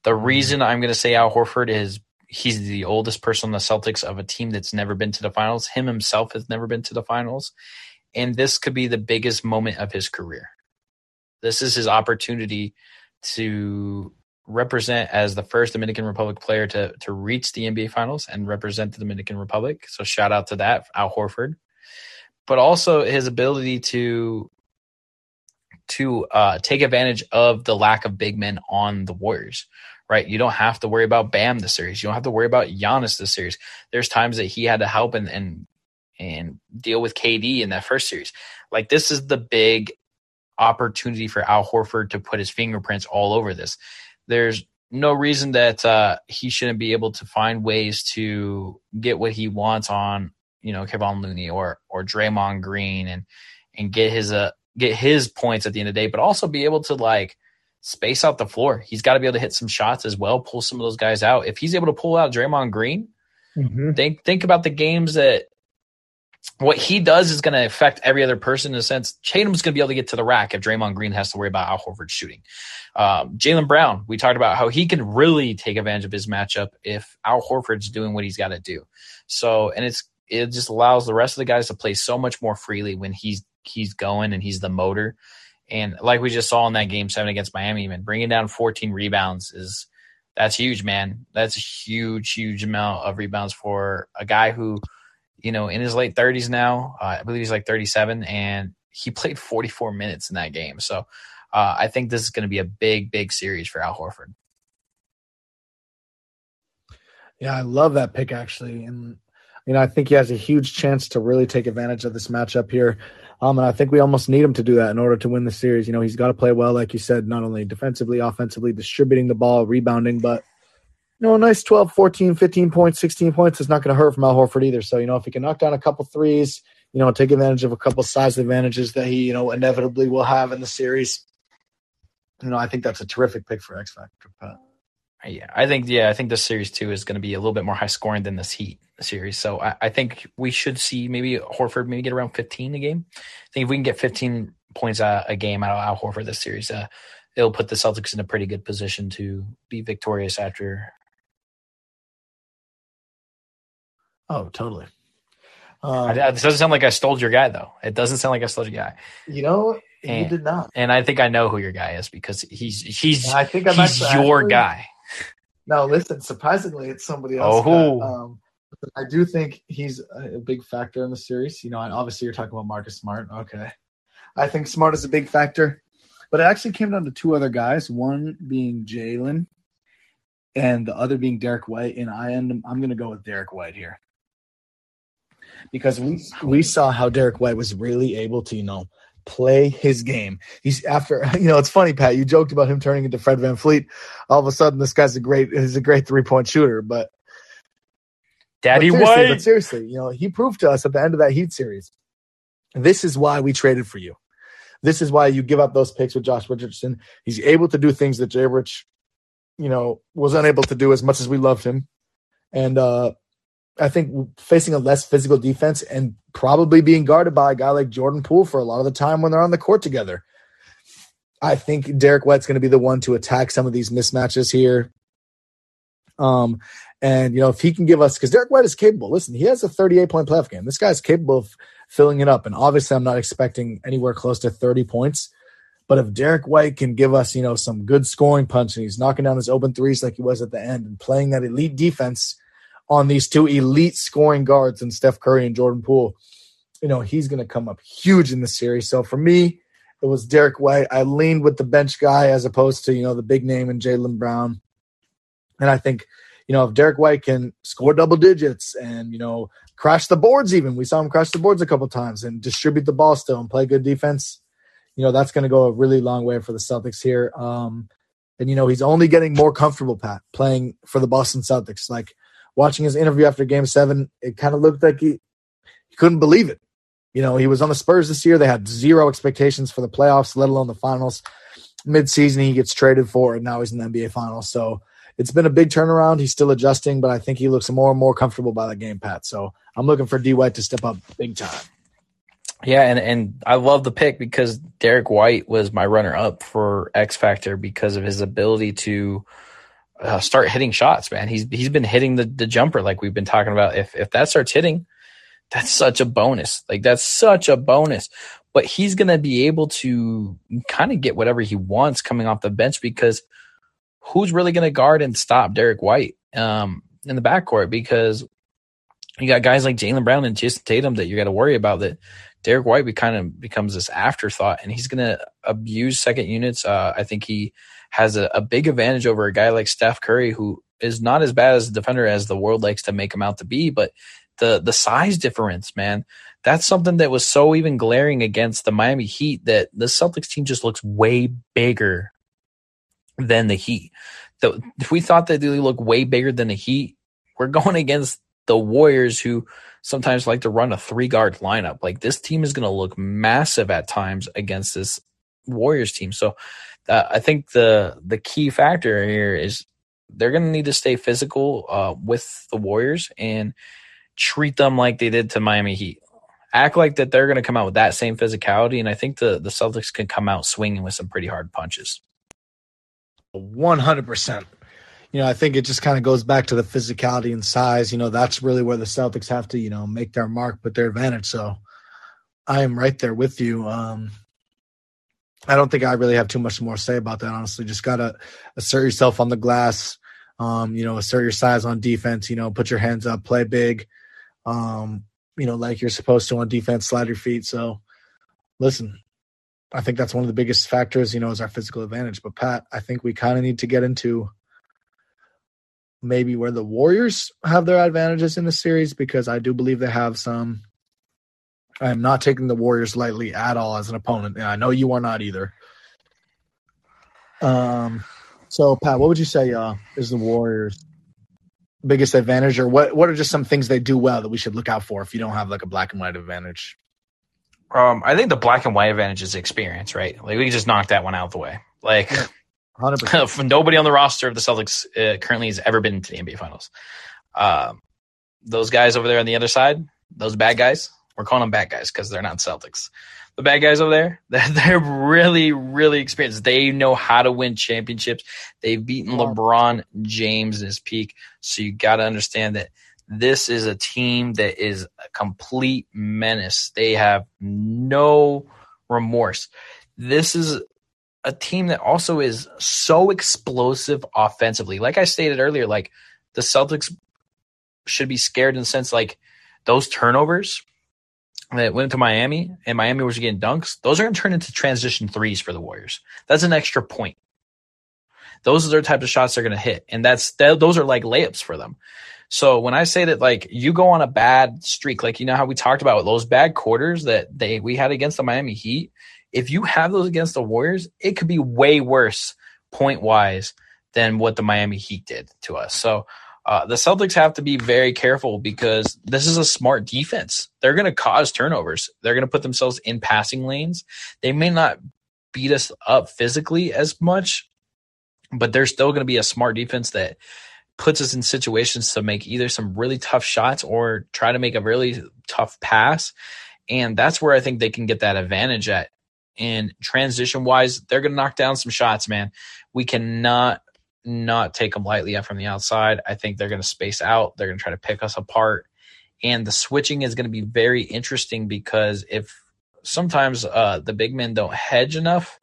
the reason I'm going to say Al Horford is he's the oldest person on the Celtics of a team that's never been to the finals. Him himself has never been to the finals. And this could be the biggest moment of his career. This is his opportunity to represent as the first Dominican Republic player to to reach the NBA Finals and represent the Dominican Republic. So shout out to that, Al Horford. But also his ability to to uh, take advantage of the lack of big men on the Warriors. Right, you don't have to worry about Bam this series. You don't have to worry about Giannis this series. There's times that he had to help and and and deal with KD in that first series. Like this is the big opportunity for Al Horford to put his fingerprints all over this there's no reason that uh, he shouldn't be able to find ways to get what he wants on, you know, Kevon Looney or or Draymond Green and and get his uh get his points at the end of the day, but also be able to like space out the floor. He's got to be able to hit some shots as well, pull some of those guys out. If he's able to pull out Draymond Green, mm-hmm. think think about the games that what he does is going to affect every other person in a sense. Tatum's going to be able to get to the rack if Draymond Green has to worry about Al Horford shooting. Um, Jaylen Brown, we talked about how he can really take advantage of his matchup if Al Horford's doing what he's got to do. So, and it's it just allows the rest of the guys to play so much more freely when he's he's going and he's the motor. And like we just saw in that game seven against Miami, even bringing down 14 rebounds is that's huge, man. That's a huge, huge amount of rebounds for a guy who, you know, in his late 30s now. Uh, I believe he's like 37, and he played 44 minutes in that game. So uh, I think this is going to be a big, big series for Al Horford. Yeah, I love that pick actually, and you know I think he has a huge chance to really take advantage of this matchup here. Um, and I think we almost need him to do that in order to win the series. You know, he's got to play well, like you said, not only defensively, offensively, distributing the ball, rebounding, but know, a nice 12, 14, 15 points, 16 points is not going to hurt from Al Horford either. So, you know, if he can knock down a couple threes, you know, take advantage of a couple size advantages that he, you know, inevitably will have in the series, you know, I think that's a terrific pick for X Factor, Pat. Yeah, I think yeah, I think this series too is going to be a little bit more high scoring than this Heat series. So I, I, think we should see maybe Horford maybe get around 15 a game. I think if we can get 15 points a, a game out of Al Horford this series, uh, it'll put the Celtics in a pretty good position to be victorious after. Oh, totally. Um, it doesn't sound like I stole your guy, though. It doesn't sound like I stole your guy. You know, and, you did not. And I think I know who your guy is because he's he's I think I'm he's your actually, guy. No, listen. Surprisingly, it's somebody else. Oh, that, um, I do think he's a big factor in the series. You know, and obviously you're talking about Marcus Smart. Okay, I think Smart is a big factor, but it actually came down to two other guys. One being Jaylen, and the other being Derrick White. And I end, I'm going to go with Derrick White here because we we saw how Derrick White was really able to, you know, play his game. He's after you know, it's funny, Pat. You joked about him turning into Fred VanVleet. All of a sudden, this guy's a great he's a great three point shooter. But Daddy but White. But seriously, you know, he proved to us at the end of that Heat series. This is why we traded for you. This is why you give up those picks with Josh Richardson. He's able to do things that Jay Rich, you know, was unable to do as much as we loved him. And uh I think facing a less physical defense and probably being guarded by a guy like Jordan Poole for a lot of the time when they're on the court together. I think Derrick White's going to be the one to attack some of these mismatches here. Um, and you know, if he can give us, because Derrick White is capable. Listen, he has a 38 point playoff game. This guy's capable of filling it up. And obviously, I'm not expecting anywhere close to 30 points. But if Derrick White can give us, you know, some good scoring punch and he's knocking down his open threes like he was at the end and playing that elite defense on these two elite scoring guards and Steph Curry and Jordan Poole, you know, he's going to come up huge in the series. So for me, it was Derrick White. I leaned with the bench guy as opposed to, you know, the big name and Jaylen Brown. And I think, you know, if Derrick White can score double digits and, you know, crash the boards even, we saw him crash the boards a couple times and distribute the ball still and play good defense, you know, that's going to go a really long way for the Celtics here. Um, and, you know, he's only getting more comfortable, Pat, playing for the Boston Celtics. Like, watching his interview after game seven, it kind of looked like he, he couldn't believe it. You know, he was on the Spurs this year. They had zero expectations for the playoffs, let alone the finals. Mid-season, he gets traded for, and now he's in the NBA Finals. So it's been a big turnaround. He's still adjusting, but I think he looks more and more comfortable by the game, Pat. So I'm looking for D White to step up big time. Yeah, and and I love the pick because Derrick White was my runner up for X Factor because of his ability to uh, start hitting shots, man. He's he's been hitting the, the jumper like we've been talking about. If if that starts hitting, that's such a bonus. Like that's such a bonus. But he's gonna be able to kind of get whatever he wants coming off the bench because who's really gonna guard and stop Derrick White um, in the backcourt? Because you got guys like Jaylen Brown and Jayson Tatum that you got to worry about. That Derrick White be kind of becomes this afterthought, and he's gonna abuse second units. Uh, I think he has a, a big advantage over a guy like Steph Curry, who is not as bad as a defender as the world likes to make him out to be, but the the size difference, man, that's something that was so even glaring against the Miami Heat that the Celtics team just looks way bigger than the Heat. The, if we thought that they look way bigger than the Heat, we're going against the Warriors who sometimes like to run a three guard lineup. Like this team is going to look massive at times against this Warriors team. So uh, I think the the key factor here is they're going to need to stay physical uh, with the Warriors and treat them like they did to Miami Heat. Act like that they're going to come out with that same physicality, and I think the the Celtics can come out swinging with some pretty hard punches. One hundred percent. You know, I think it just kind of goes back to the physicality and size. You know, that's really where the Celtics have to, you know, make their mark, put their advantage. So I am right there with you. Um, I don't think I really have too much more to say about that. Honestly, just gotta assert yourself on the glass. Um, you know, assert your size on defense. You know, put your hands up, play big. Um, you know, like you're supposed to on defense, slide your feet. So, listen, I think that's one of the biggest factors. You know, is our physical advantage. But Pat, I think we kind of need to get into maybe where the Warriors have their advantages in the series because I do believe they have some. I am not taking the Warriors lightly at all as an opponent, and I know you are not either. Um, so Pat, what would you say uh, is the Warriors' biggest advantage, or what? What are just some things they do well that we should look out for if you don't have like a black and white advantage? Um, I think the black and white advantage is experience, right? Like we can just knock that one out of the way. Like, Hundred percent. nobody on the roster of the Celtics uh, currently has ever been to the NBA Finals. Um, those guys over there on the other side, those bad guys, we're calling them bad guys because they're not Celtics. The bad guys over there, they're, they're really, really experienced. They know how to win championships. They've beaten. LeBron James in his peak. So you got to understand that this is a team that is a complete menace. They have no remorse. This is a team that also is so explosive offensively. Like I stated earlier, like the Celtics should be scared in the sense like those turnovers that went to Miami and Miami was getting dunks, those are going to turn into transition threes for the Warriors. That's an extra point. Those are the type of shots they're going to hit, and that's th- those are like layups for them. So when I say that, like you go on a bad streak, like you know how we talked about those bad quarters that they we had against the Miami Heat, if you have those against the Warriors, it could be way worse point wise than what the Miami Heat did to us. So uh, the Celtics have to be very careful because this is a smart defense. They're going to cause turnovers. They're going to put themselves in passing lanes. They may not beat us up physically as much, but they're still going to be a smart defense that puts us in situations to make either some really tough shots or try to make a really tough pass. And that's where I think they can get that advantage at. And transition wise, they're going to knock down some shots, man. We cannot not take them lightly up from the outside. I think they're going to space out. They're going to try to pick us apart. And the switching is going to be very interesting because if sometimes uh, the big men don't hedge enough,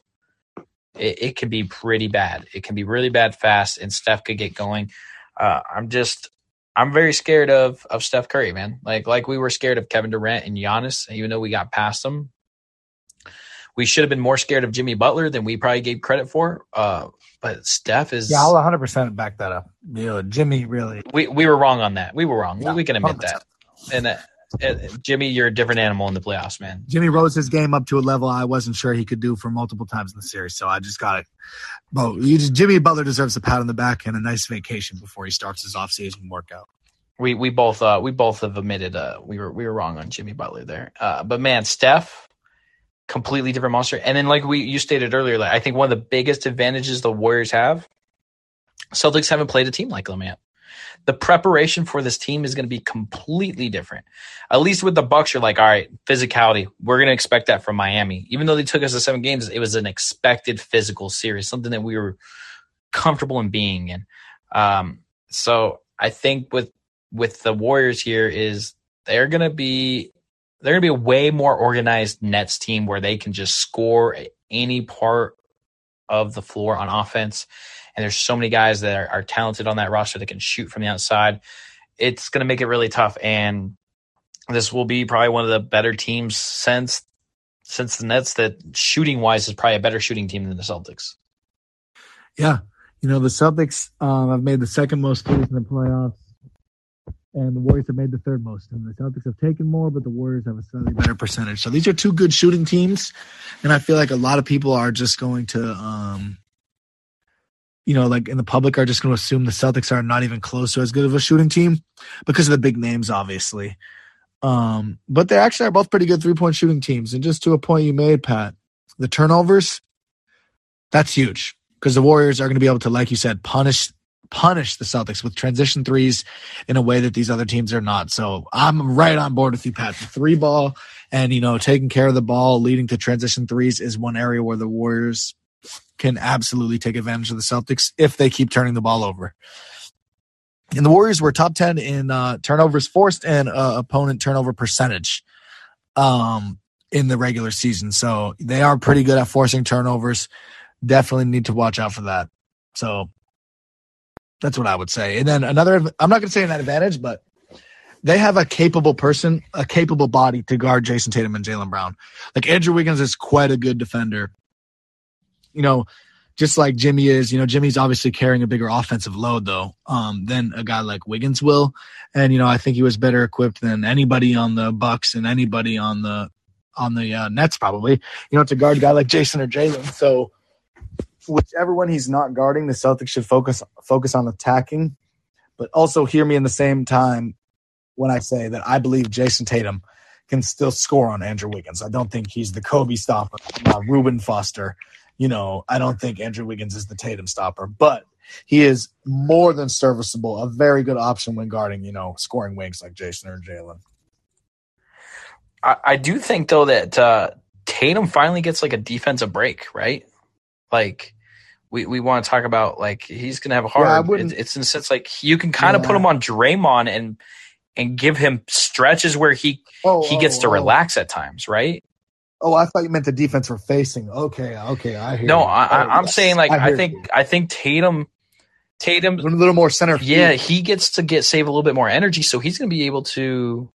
it, it can be pretty bad. It can be really bad fast, and Steph could get going. Uh, I'm just, I'm very scared of of Steph Curry, man. Like like we were scared of Kevin Durant and Giannis, even though we got past them. We should have been more scared of Jimmy Butler than we probably gave credit for. Uh, but Steph is, Yeah, I'll 100 percent back that up. You know, Jimmy really. we we were wrong on that. We were wrong. Yeah, we can admit 100%. that. And uh, uh, Jimmy, you're a different animal in the playoffs, man. Jimmy rose his game up to a level I wasn't sure he could do for multiple times in the series. So I just got it. But you just, Jimmy Butler deserves a pat on the back and a nice vacation before he starts his offseason workout. we we both uh we both have admitted uh we were we were wrong on Jimmy Butler there. Uh but man, Steph completely different monster. And then like we you stated earlier, like I think one of the biggest advantages the Warriors have, Celtics haven't played a team like them yet. The preparation for this team is going to be completely different. At least with the Bucks, you're like, all right, physicality. We're going to expect that from Miami. Even though they took us to seven games, it was an expected physical series, something that we were comfortable in being in. Um, so I think with with the Warriors here is they're gonna be they're gonna be a way more organized Nets team where they can just score any part of the floor on offense. And there's so many guys that are, are talented on that roster that can shoot from the outside. It's gonna make it really tough. And this will be probably one of the better teams since since the Nets that shooting wise is probably a better shooting team than the Celtics. Yeah. You know, the Celtics um, have made the second most threes in the playoffs, and the Warriors have made the third most. And the Celtics have taken more, but the Warriors have a slightly better percentage. So these are two good shooting teams. And I feel like a lot of people are just going to, um, you know, like in the public are just going to assume the Celtics are not even close to as good of a shooting team because of the big names, obviously. Um, but they actually are both pretty good three point shooting teams. And just to a point you made, Pat, the turnovers, that's huge because the Warriors are going to be able to, like you said, punish punish the Celtics with transition threes in a way that these other teams are not. So I'm right on board with you, Pat. The three ball and you know taking care of the ball, leading to transition threes is one area where the Warriors can absolutely take advantage of the Celtics if they keep turning the ball over. And the Warriors were top ten in uh, turnovers forced and uh, opponent turnover percentage. Um, in the regular season. So they are pretty good at forcing turnovers definitely need to watch out for that. So That's what I would say. And then another, I'm not going to say an advantage, but they have a capable person, a capable body to guard Jayson Tatum and Jaylen Brown. Like Andrew Wiggins is quite a good defender. You know, just like Jimmy is, you know, Jimmy's obviously carrying a bigger offensive load though, um, than a guy like Wiggins will. And, you know, I think he was better equipped than anybody on the Bucks and anybody on the, on the uh, Nets probably, you know, to guard a guy like Jayson or Jaylen. So whichever one he's not guarding, the Celtics should focus, focus on attacking, but also hear me in the same time when I say that I believe Jayson Tatum can still score on Andrew Wiggins. I don't think he's the Kobe stopper, uh, Reuben Foster you know, I don't think Andrew Wiggins is the Tatum stopper, but he is more than serviceable, a very good option when guarding, you know, scoring wings like Jayson or Jaylen. I, I, do think though that uh, Tatum finally gets like a defensive break, right? Like we, we want to talk about like he's gonna have a hard. Yeah, it, it's in the sense like you can kind of yeah. put him on Draymond and and give him stretches where he oh, he gets oh, to oh. relax at times, right? Oh, I thought you meant the defense for facing. Okay, okay, I hear. No, you. I, am yes. saying like I, I think you. I think Tatum, Tatum, a little more center. Yeah, he gets to get save a little bit more energy, so he's going to be able to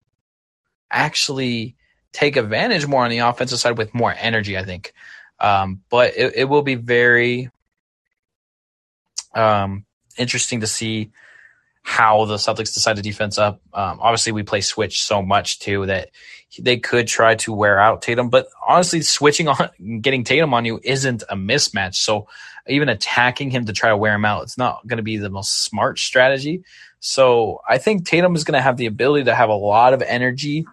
actually take advantage more on the offensive side with more energy. I think, um, but it, it will be very um, interesting to see how the Celtics decide to defense up. Um, obviously, we play switch so much too that they could try to wear out Tatum, but honestly, switching on, getting Tatum on you isn't a mismatch. So even attacking him to try to wear him out, it's not going to be the most smart strategy. So I think Tatum is going to have the ability to have a lot of energy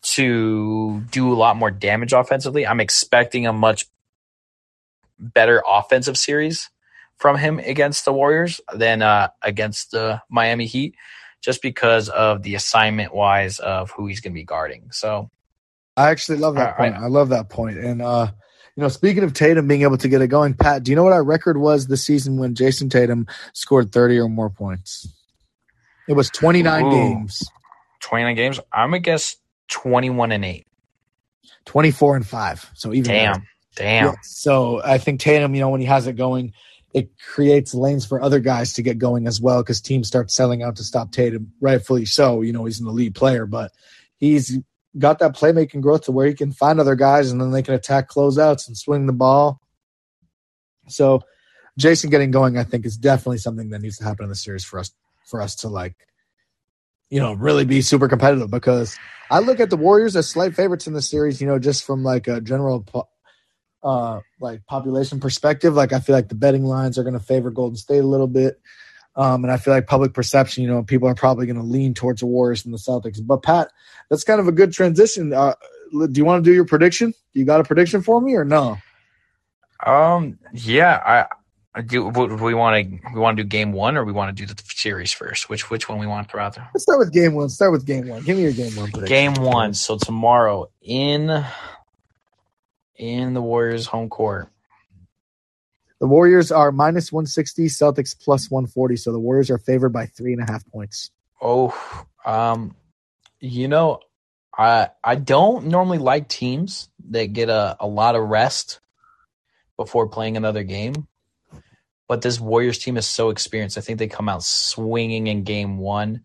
to do a lot more damage offensively. I'm expecting a much better offensive series from him against the Warriors than uh, against the Miami Heat, just because of the assignment wise of who he's going to be guarding. So, I actually love that point. I, I love that point. And uh, you know, speaking of Tatum being able to get it going, Pat, do you know what our record was this season when Jayson Tatum scored thirty or more points? It was twenty nine games. Twenty nine games. I'm gonna guess twenty one and eight. 24 and 5 so even damn better. damn yeah, so i think tatum you know when he has it going it creates lanes for other guys to get going as well because teams start selling out to stop Tatum, rightfully so. You know, he's an elite player, but he's got that playmaking growth to where he can find other guys and then they can attack closeouts and swing the ball. So Jayson getting going, I think, is definitely something that needs to happen in the series for us for us to like, you know, really be super competitive because I look at the Warriors as slight favorites in the series, you know, just from like a general uh like population perspective like i feel like the betting lines are going to favor golden state a little bit. Um and i feel like public perception you know people are probably going to lean towards the warriors and the celtics. But pat that's kind of a good transition. Uh do you want to do your prediction? You got a prediction for me or no? Um yeah i do we want to we want to do game one or we want to do the series first? Which which one we want to throw out there let's start with game one start with game one. Give me your game one prediction. game one. So tomorrow in in the Warriors' home court. The Warriors are minus 160, Celtics plus 140. So the Warriors are favored by three and a half points. Oh, um, you know, I I don't normally like teams that get a, a lot of rest before playing another game. But this Warriors team is so experienced. I think they come out swinging in game one.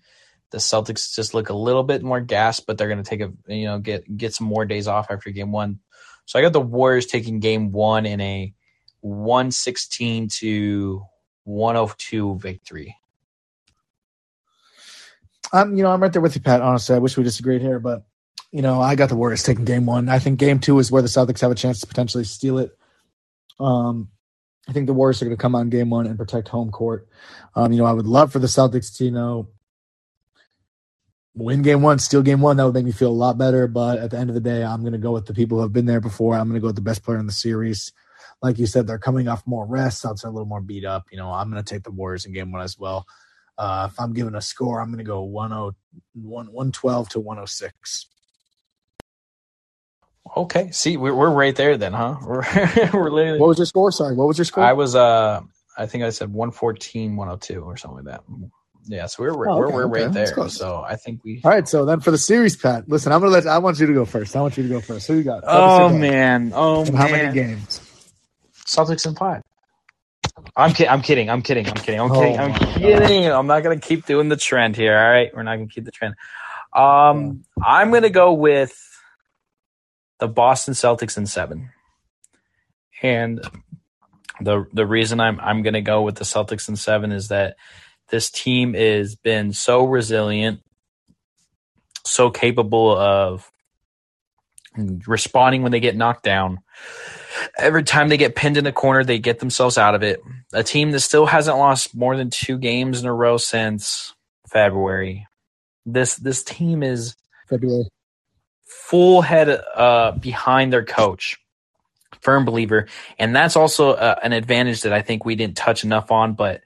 The Celtics just look a little bit more gas, but they're going to take a you know get get some more days off after game one. So I got the Warriors taking game one in a 116 to 102 victory. I'm, you know, I'm right there with you, Pat. Honestly, I wish we disagreed here, but you know, I got the Warriors taking game one. I think game two is where the Celtics have a chance to potentially steal it. Um, I think the Warriors are going to come on game one and protect home court. Um, you know, I would love for the Celtics to, you know, win game one, steal game one. That would make me feel a lot better. But at the end of the day, I'm going to go with the people who have been there before. I'm going to go with the best player in the series. Like you said, they're coming off more rest. Celtics are a little more beat up. You know, I'm going to take the Warriors in game one as well. Uh, if I'm giving a score, I'm going to go 112 to 106. Okay. See, we're, we're right there then, huh? We're, we're literally. What was your score? Sorry. What was your score? I was, uh, I think I said 114, 102 or something like that. Yeah, so we're oh, okay, we're, we're okay. right there. So I think we. All right, so then for the series, Pat. Listen, I'm gonna let. I want you to go first. I want you to go first. Who you got? Oh man! Oh man! How many games? Celtics in five. I'm kidding. I'm kidding. I'm kidding. I'm kidding. I'm Oh kidding. I'm my kidding. I'm not gonna keep doing the trend here. All right, we're not gonna keep the trend. Um, I'm gonna go with the Boston Celtics in seven, and the the reason I'm I'm gonna go with the Celtics in seven is that this team has been so resilient, so capable of responding when they get knocked down. Every time they get pinned in a corner, they get themselves out of it. A team that still hasn't lost more than two games in a row since February. This this team is February. full head uh, behind their coach. Firm believer, and that's also uh, an advantage that I think we didn't touch enough on. But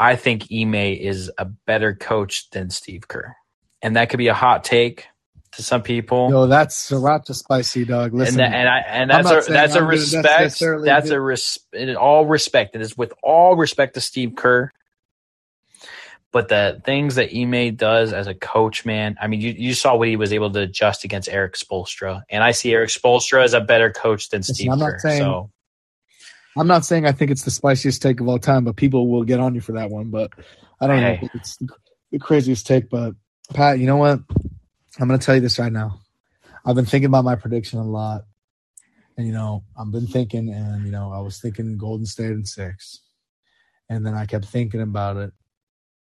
I think Ime is a better coach than Steve Kerr, and that could be a hot take to some people. No, that's sriracha spicy, dog. Listen, and that, and I and that's a that's a respect. That's a respect. in all respect. It is with all respect to Steve Kerr. But the things that Ime does as a coach, man, I mean, you, you saw what he was able to adjust against Erik Spoelstra, and I see Erik Spoelstra as a better coach than Listen, Steve I'm not Kerr. saying- so I'm not saying I think it's the spiciest take of all time, but people will get on you for that one. But I don't Hey. know it's the craziest take. But Pat, you know what? I'm going to tell you this right now. I've been thinking about my prediction a lot, and you know, I've been thinking, and you know, I was thinking Golden State in six, and then I kept thinking about it,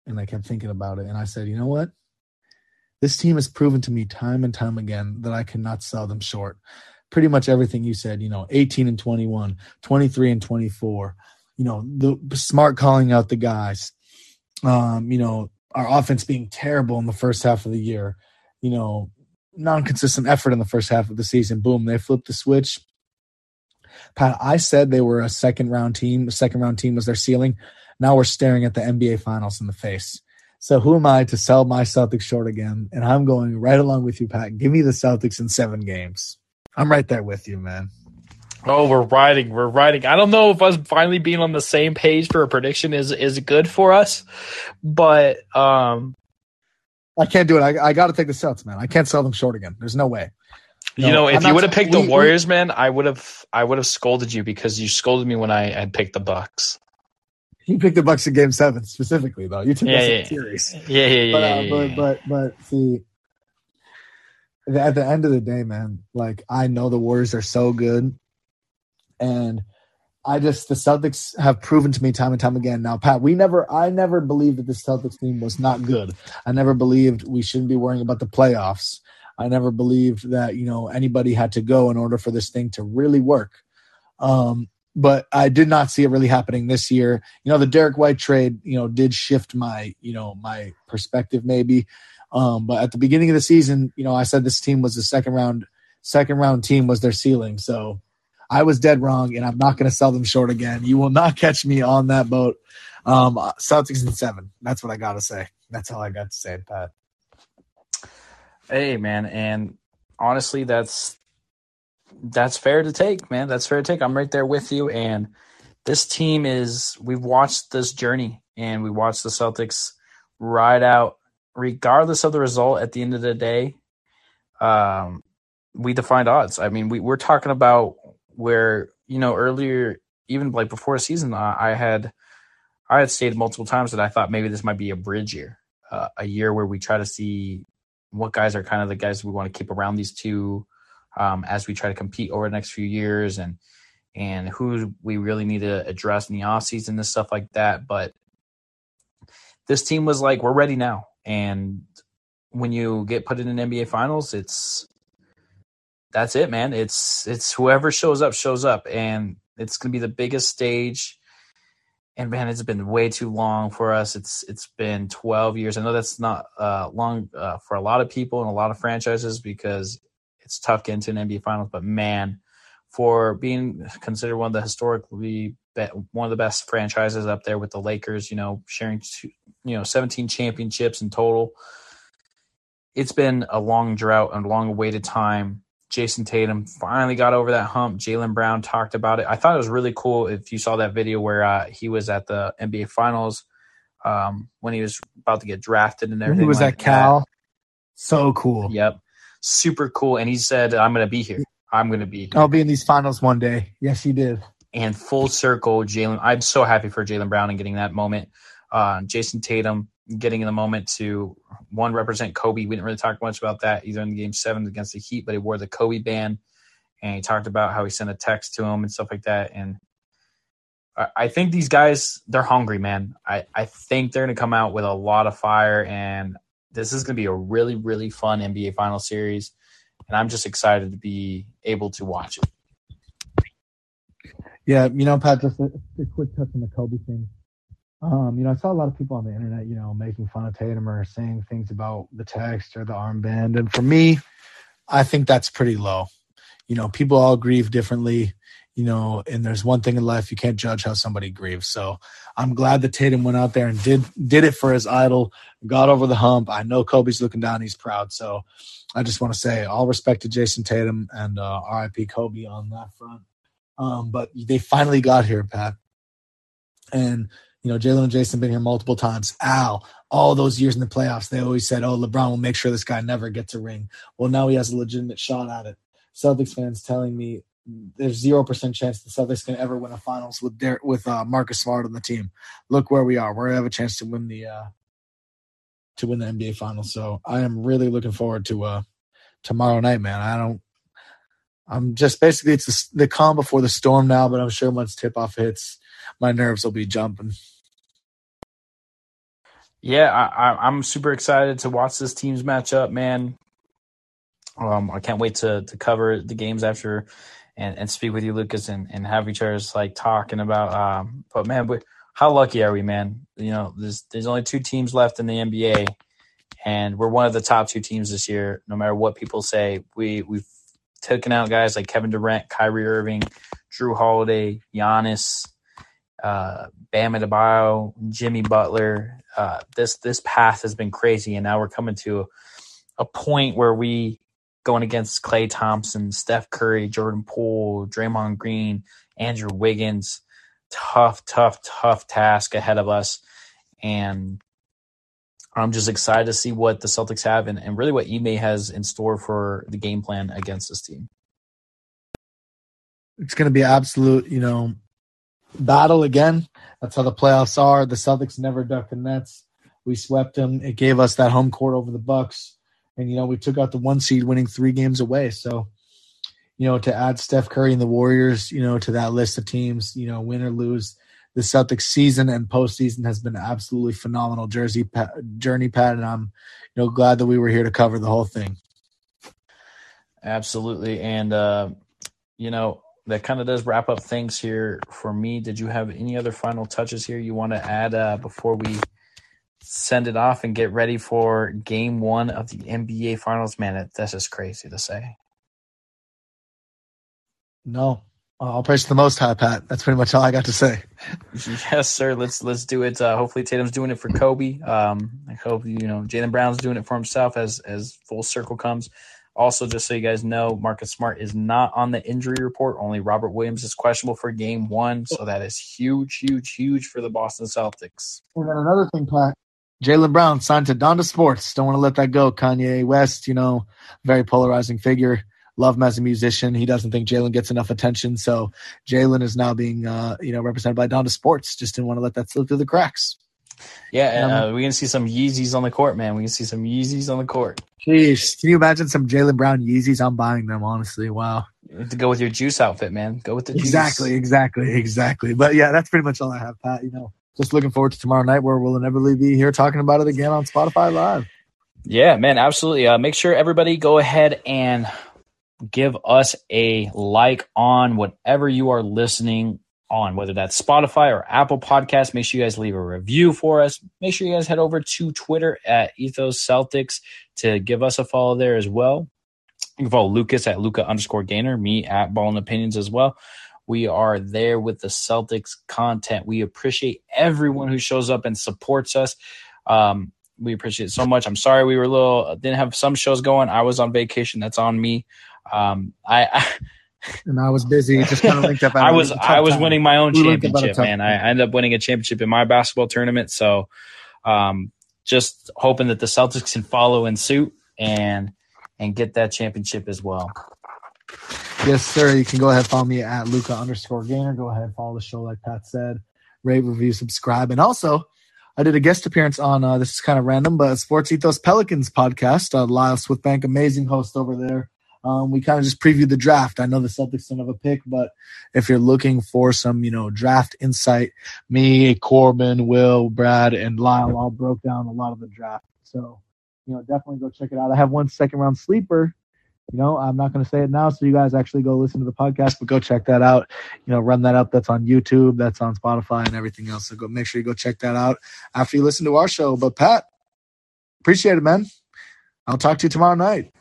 and I kept thinking about it, and I said, you know what? This team has proven to me time and time again that I cannot sell them short. Pretty much everything you said, you know, 18 and 21, 23 and 24, you know, the smart calling out the guys, um, you know, our offense being terrible in the first half of the year, you know, non-consistent effort in the first half of the season. Boom, they flipped the switch. Pat, I said they were a second round team. The second round team was their ceiling. Now we're staring at the NBA finals in the face. So who am I to sell my Celtics short again? And I'm going right along with you, Pat. Give me the Celtics in seven games. I'm right there with you, man. oh, we're riding, we're riding. I don't know if us finally being on the same page for a prediction is is good for us, but um, I can't do it. I, I got to take the Celtics, man. I can't sell them short again. There's no way. you No, know, I'm if you would have picked we- the we- Warriors, man, I would have I would have scolded you because you scolded me when I had picked the Bucks. You picked the Bucks in Game Seven specifically, though. You took Yeah, us in yeah. the series. Yeah, yeah, yeah. but, uh, yeah, but yeah. but but see, the- at the end of the day, man, like I know the Warriors are so good, and I just the Celtics have proven to me time and time again. Now, Pat, we never, I never believed that the Celtics team was not good. I never believed we shouldn't be worrying about the playoffs. I never believed that you know anybody had to go in order for this thing to really work. Um, but I did not see it really happening this year. You know, the Derrick White trade, you know, did shift my, you know, my perspective maybe. Um, but at the beginning of the season, you know, I said this team was the second round, second round team was their ceiling. So I was dead wrong, and I'm not going to sell them short again. You will not catch me on that boat. Um, Celtics in seven. That's what I got to say. That's all I got to say, Pat. Hey, man, and honestly, that's that's fair to take, man. That's fair to take. I'm right there with you. And this team is we've watched this journey, and we watched the Celtics ride out, regardless of the result. At the end of the day, um, we defined odds. I mean, we we're talking about where you know earlier, even like before the season, I, I had I had stated multiple times that I thought maybe this might be a bridge year, uh, a year where we try to see what guys are kind of the guys we want to keep around these two um, as we try to compete over the next few years and and who we really need to address in the offseason and stuff like that. But this team was like, we're ready now. And when you get put in an NBA finals, it's that's it, man. It's it's whoever shows up, shows up. And it's gonna be the biggest stage. And man, it's been way too long for us. It's it's been 12 years. I know that's not uh, long uh, for a lot of people and a lot of franchises because it's tough getting to an NBA Finals. But man, for being considered one of the historically one of the best franchises up there with the Lakers, you know, sharing two, you know 17 championships in total. It's been a long drought and long awaited time. Jayson Tatum finally got over that hump. Jaylen Brown talked about it. I thought it was really cool if you saw that video where uh, he was at the NBA Finals um, when he was about to get drafted and everything. He was like at Cal. So cool. Yep, super cool. And he said, "I'm going to be here. I'm going to be." Here. I'll be in these finals one day. Yes, he did. And full circle, Jaylen. I'm so happy for Jaylen Brown and getting that moment. Uh, Jayson Tatum getting in the moment to one represent Kobe. We didn't really talk much about that either in Game Seven against the Heat, but he wore the Kobe band, and he talked about how he sent a text to him and stuff like that. And I, I think these guys they're hungry, man. I I think they're going to come out with a lot of fire, and this is going to be a really really fun NBA Final Series. And I'm just excited to be able to watch it. Yeah, you know, Pat, just a, a quick touch on the Kobe thing. Um, you know, I saw a lot of people on the internet, you know, making fun of Tatum or saying things about the text or the armband. And for me, I think that's pretty low. You know, people all grieve differently, you know, and there's one thing in life you can't judge how somebody grieves. So I'm glad that Tatum went out there and did did it for his idol, got over the hump. I know Kobe's looking down, he's proud. So I just want to say all respect to Jayson Tatum and uh, RIP Kobe on that front. Um, but they finally got here, Pat. And you know, Jaylen and Jayson been here multiple times. Al, all those years in the playoffs, they always said, "Oh, LeBron will make sure this guy never gets a ring." Well, now he has a legitimate shot at it. Celtics fans telling me there's zero percent chance the Celtics can ever win a finals with Der- with uh, Marcus Smart on the team. Look where we are. We have a chance to win the uh, to win the NBA finals. So I am really looking forward to uh, tomorrow night, man. I don't. I'm just basically it's the, calm before the storm now, but I'm sure once tip off hits, my nerves will be jumping. Yeah, I, am super excited to watch this teams match up, man. Um, I can't wait to to cover the games after and, and speak with you, Lucas, and, and have each other's like talking about. Um, but man, we, how lucky are we, man? You know, there's there's only two teams left in the NBA, and we're one of the top two teams this year. No matter what people say, we we've taken out guys like Kevin Durant, Kyrie Irving, Jrue Holiday, Giannis, uh, Bam Adebayo, Jimmy Butler. Uh, this this path has been crazy, and now we're coming to a, a point where we going against Klay Thompson, Steph Curry, Jordan Poole, Draymond Green, Andrew Wiggins. Tough, tough, tough task ahead of us, and I'm just excited to see what the Celtics have and, and really what Ime has in store for the game plan against this team. It's going to be absolute, you know, battle again. That's how the playoffs are. The Celtics never ducked the Nets. We swept them. It gave us that home court over the Bucks, and you know we took out the one seed, winning three games away. So, you know, to add Steph Curry and the Warriors, you know, to that list of teams, you know, win or lose, the Celtics season and postseason has been absolutely phenomenal jersey journey, Pat, and I'm you know glad that we were here to cover the whole thing. Absolutely, and uh, you know that kind of does wrap up things here for me. Did you have any other final touches here you want to add uh, before we send it off and get ready for game one of the NBA Finals? Man, that's just crazy to say. No, I'll praise the Most High, Pat. That's pretty much all I got to say. Yes, sir. Let's let's do it. Uh, hopefully, Tatum's doing it for Kobe. Um, I hope you know Jaylen Brown's doing it for himself as as full circle comes. Also, just so you guys know, Marcus Smart is not on the injury report. Only Robert Williams is questionable for game one. So that is huge, huge, huge for the Boston Celtics. And then another thing, Pat, Jaylen Brown signed to Donda Sports. Don't want to let that go. Kanye West, you know, very polarizing figure. Love him as a musician. He doesn't think Jaylen gets enough attention. So Jaylen is now being, uh, you know, represented by Donda Sports. Just didn't want to let that slip through the cracks. Yeah, um, uh, we're gonna see some Yeezys on the court, man. We can see some Yeezys on the court. Jeez, can you imagine some Jaylen Brown Yeezys? I'm buying them, honestly. Wow. to go with your juice outfit, man. Go with the exactly, exactly, exactly. But yeah, that's pretty much all I have, Pat. You know, just looking forward to tomorrow night, where we'll inevitably be here talking about it again on Spotify Live. Yeah, man, absolutely. Uh, make sure everybody go ahead and give us a like on whatever you are listening on, whether that's Spotify or Apple Podcasts. Make sure you guys leave a review for us. Make sure you guys head over to Twitter at Ethos Celtics to give us a follow there as well. You can follow Lucas at Luca underscore Gainer, me at Ball and Opinions as well. We are there with the Celtics content. We appreciate everyone who shows up and supports us. Um, we appreciate it so much. I'm sorry we were a little didn't have some shows going. I was on vacation. That's on me. Um, I, I and I was busy. Just kind of linked up. I was I was time. winning my own we championship, man. I ended up winning a championship in my basketball tournament. So, um, just hoping that the Celtics can follow in suit and and get that championship as well. Yes, sir. You can go ahead follow me at Luca underscore gainer. Go ahead follow the show like Pat said. Rate, review, subscribe, and also I did a guest appearance on uh, this is kind of random, but Sports Ethos Pelicans podcast. Uh, Lyle Swiftbank, amazing host over there. Um, we kind of just previewed the draft. I know the Celtics don't have a pick, but if you're looking for some, you know, draft insight, me, Corbin, Will, Brad, and Lyle all broke down a lot of the draft. So, you know, definitely go check it out. I have one second round sleeper. You know, I'm not going to say it now, so you guys actually go listen to the podcast, but go check that out. You know, run that up. That's on YouTube, that's on Spotify, and everything else. So go make sure you go check that out after you listen to our show. But Pat, appreciate it, man. I'll talk to you tomorrow night.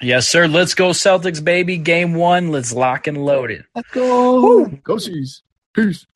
Yes, sir. Let's go Celtics, baby. Game one. Let's lock and load it. Let's go. Go Seas. Peace.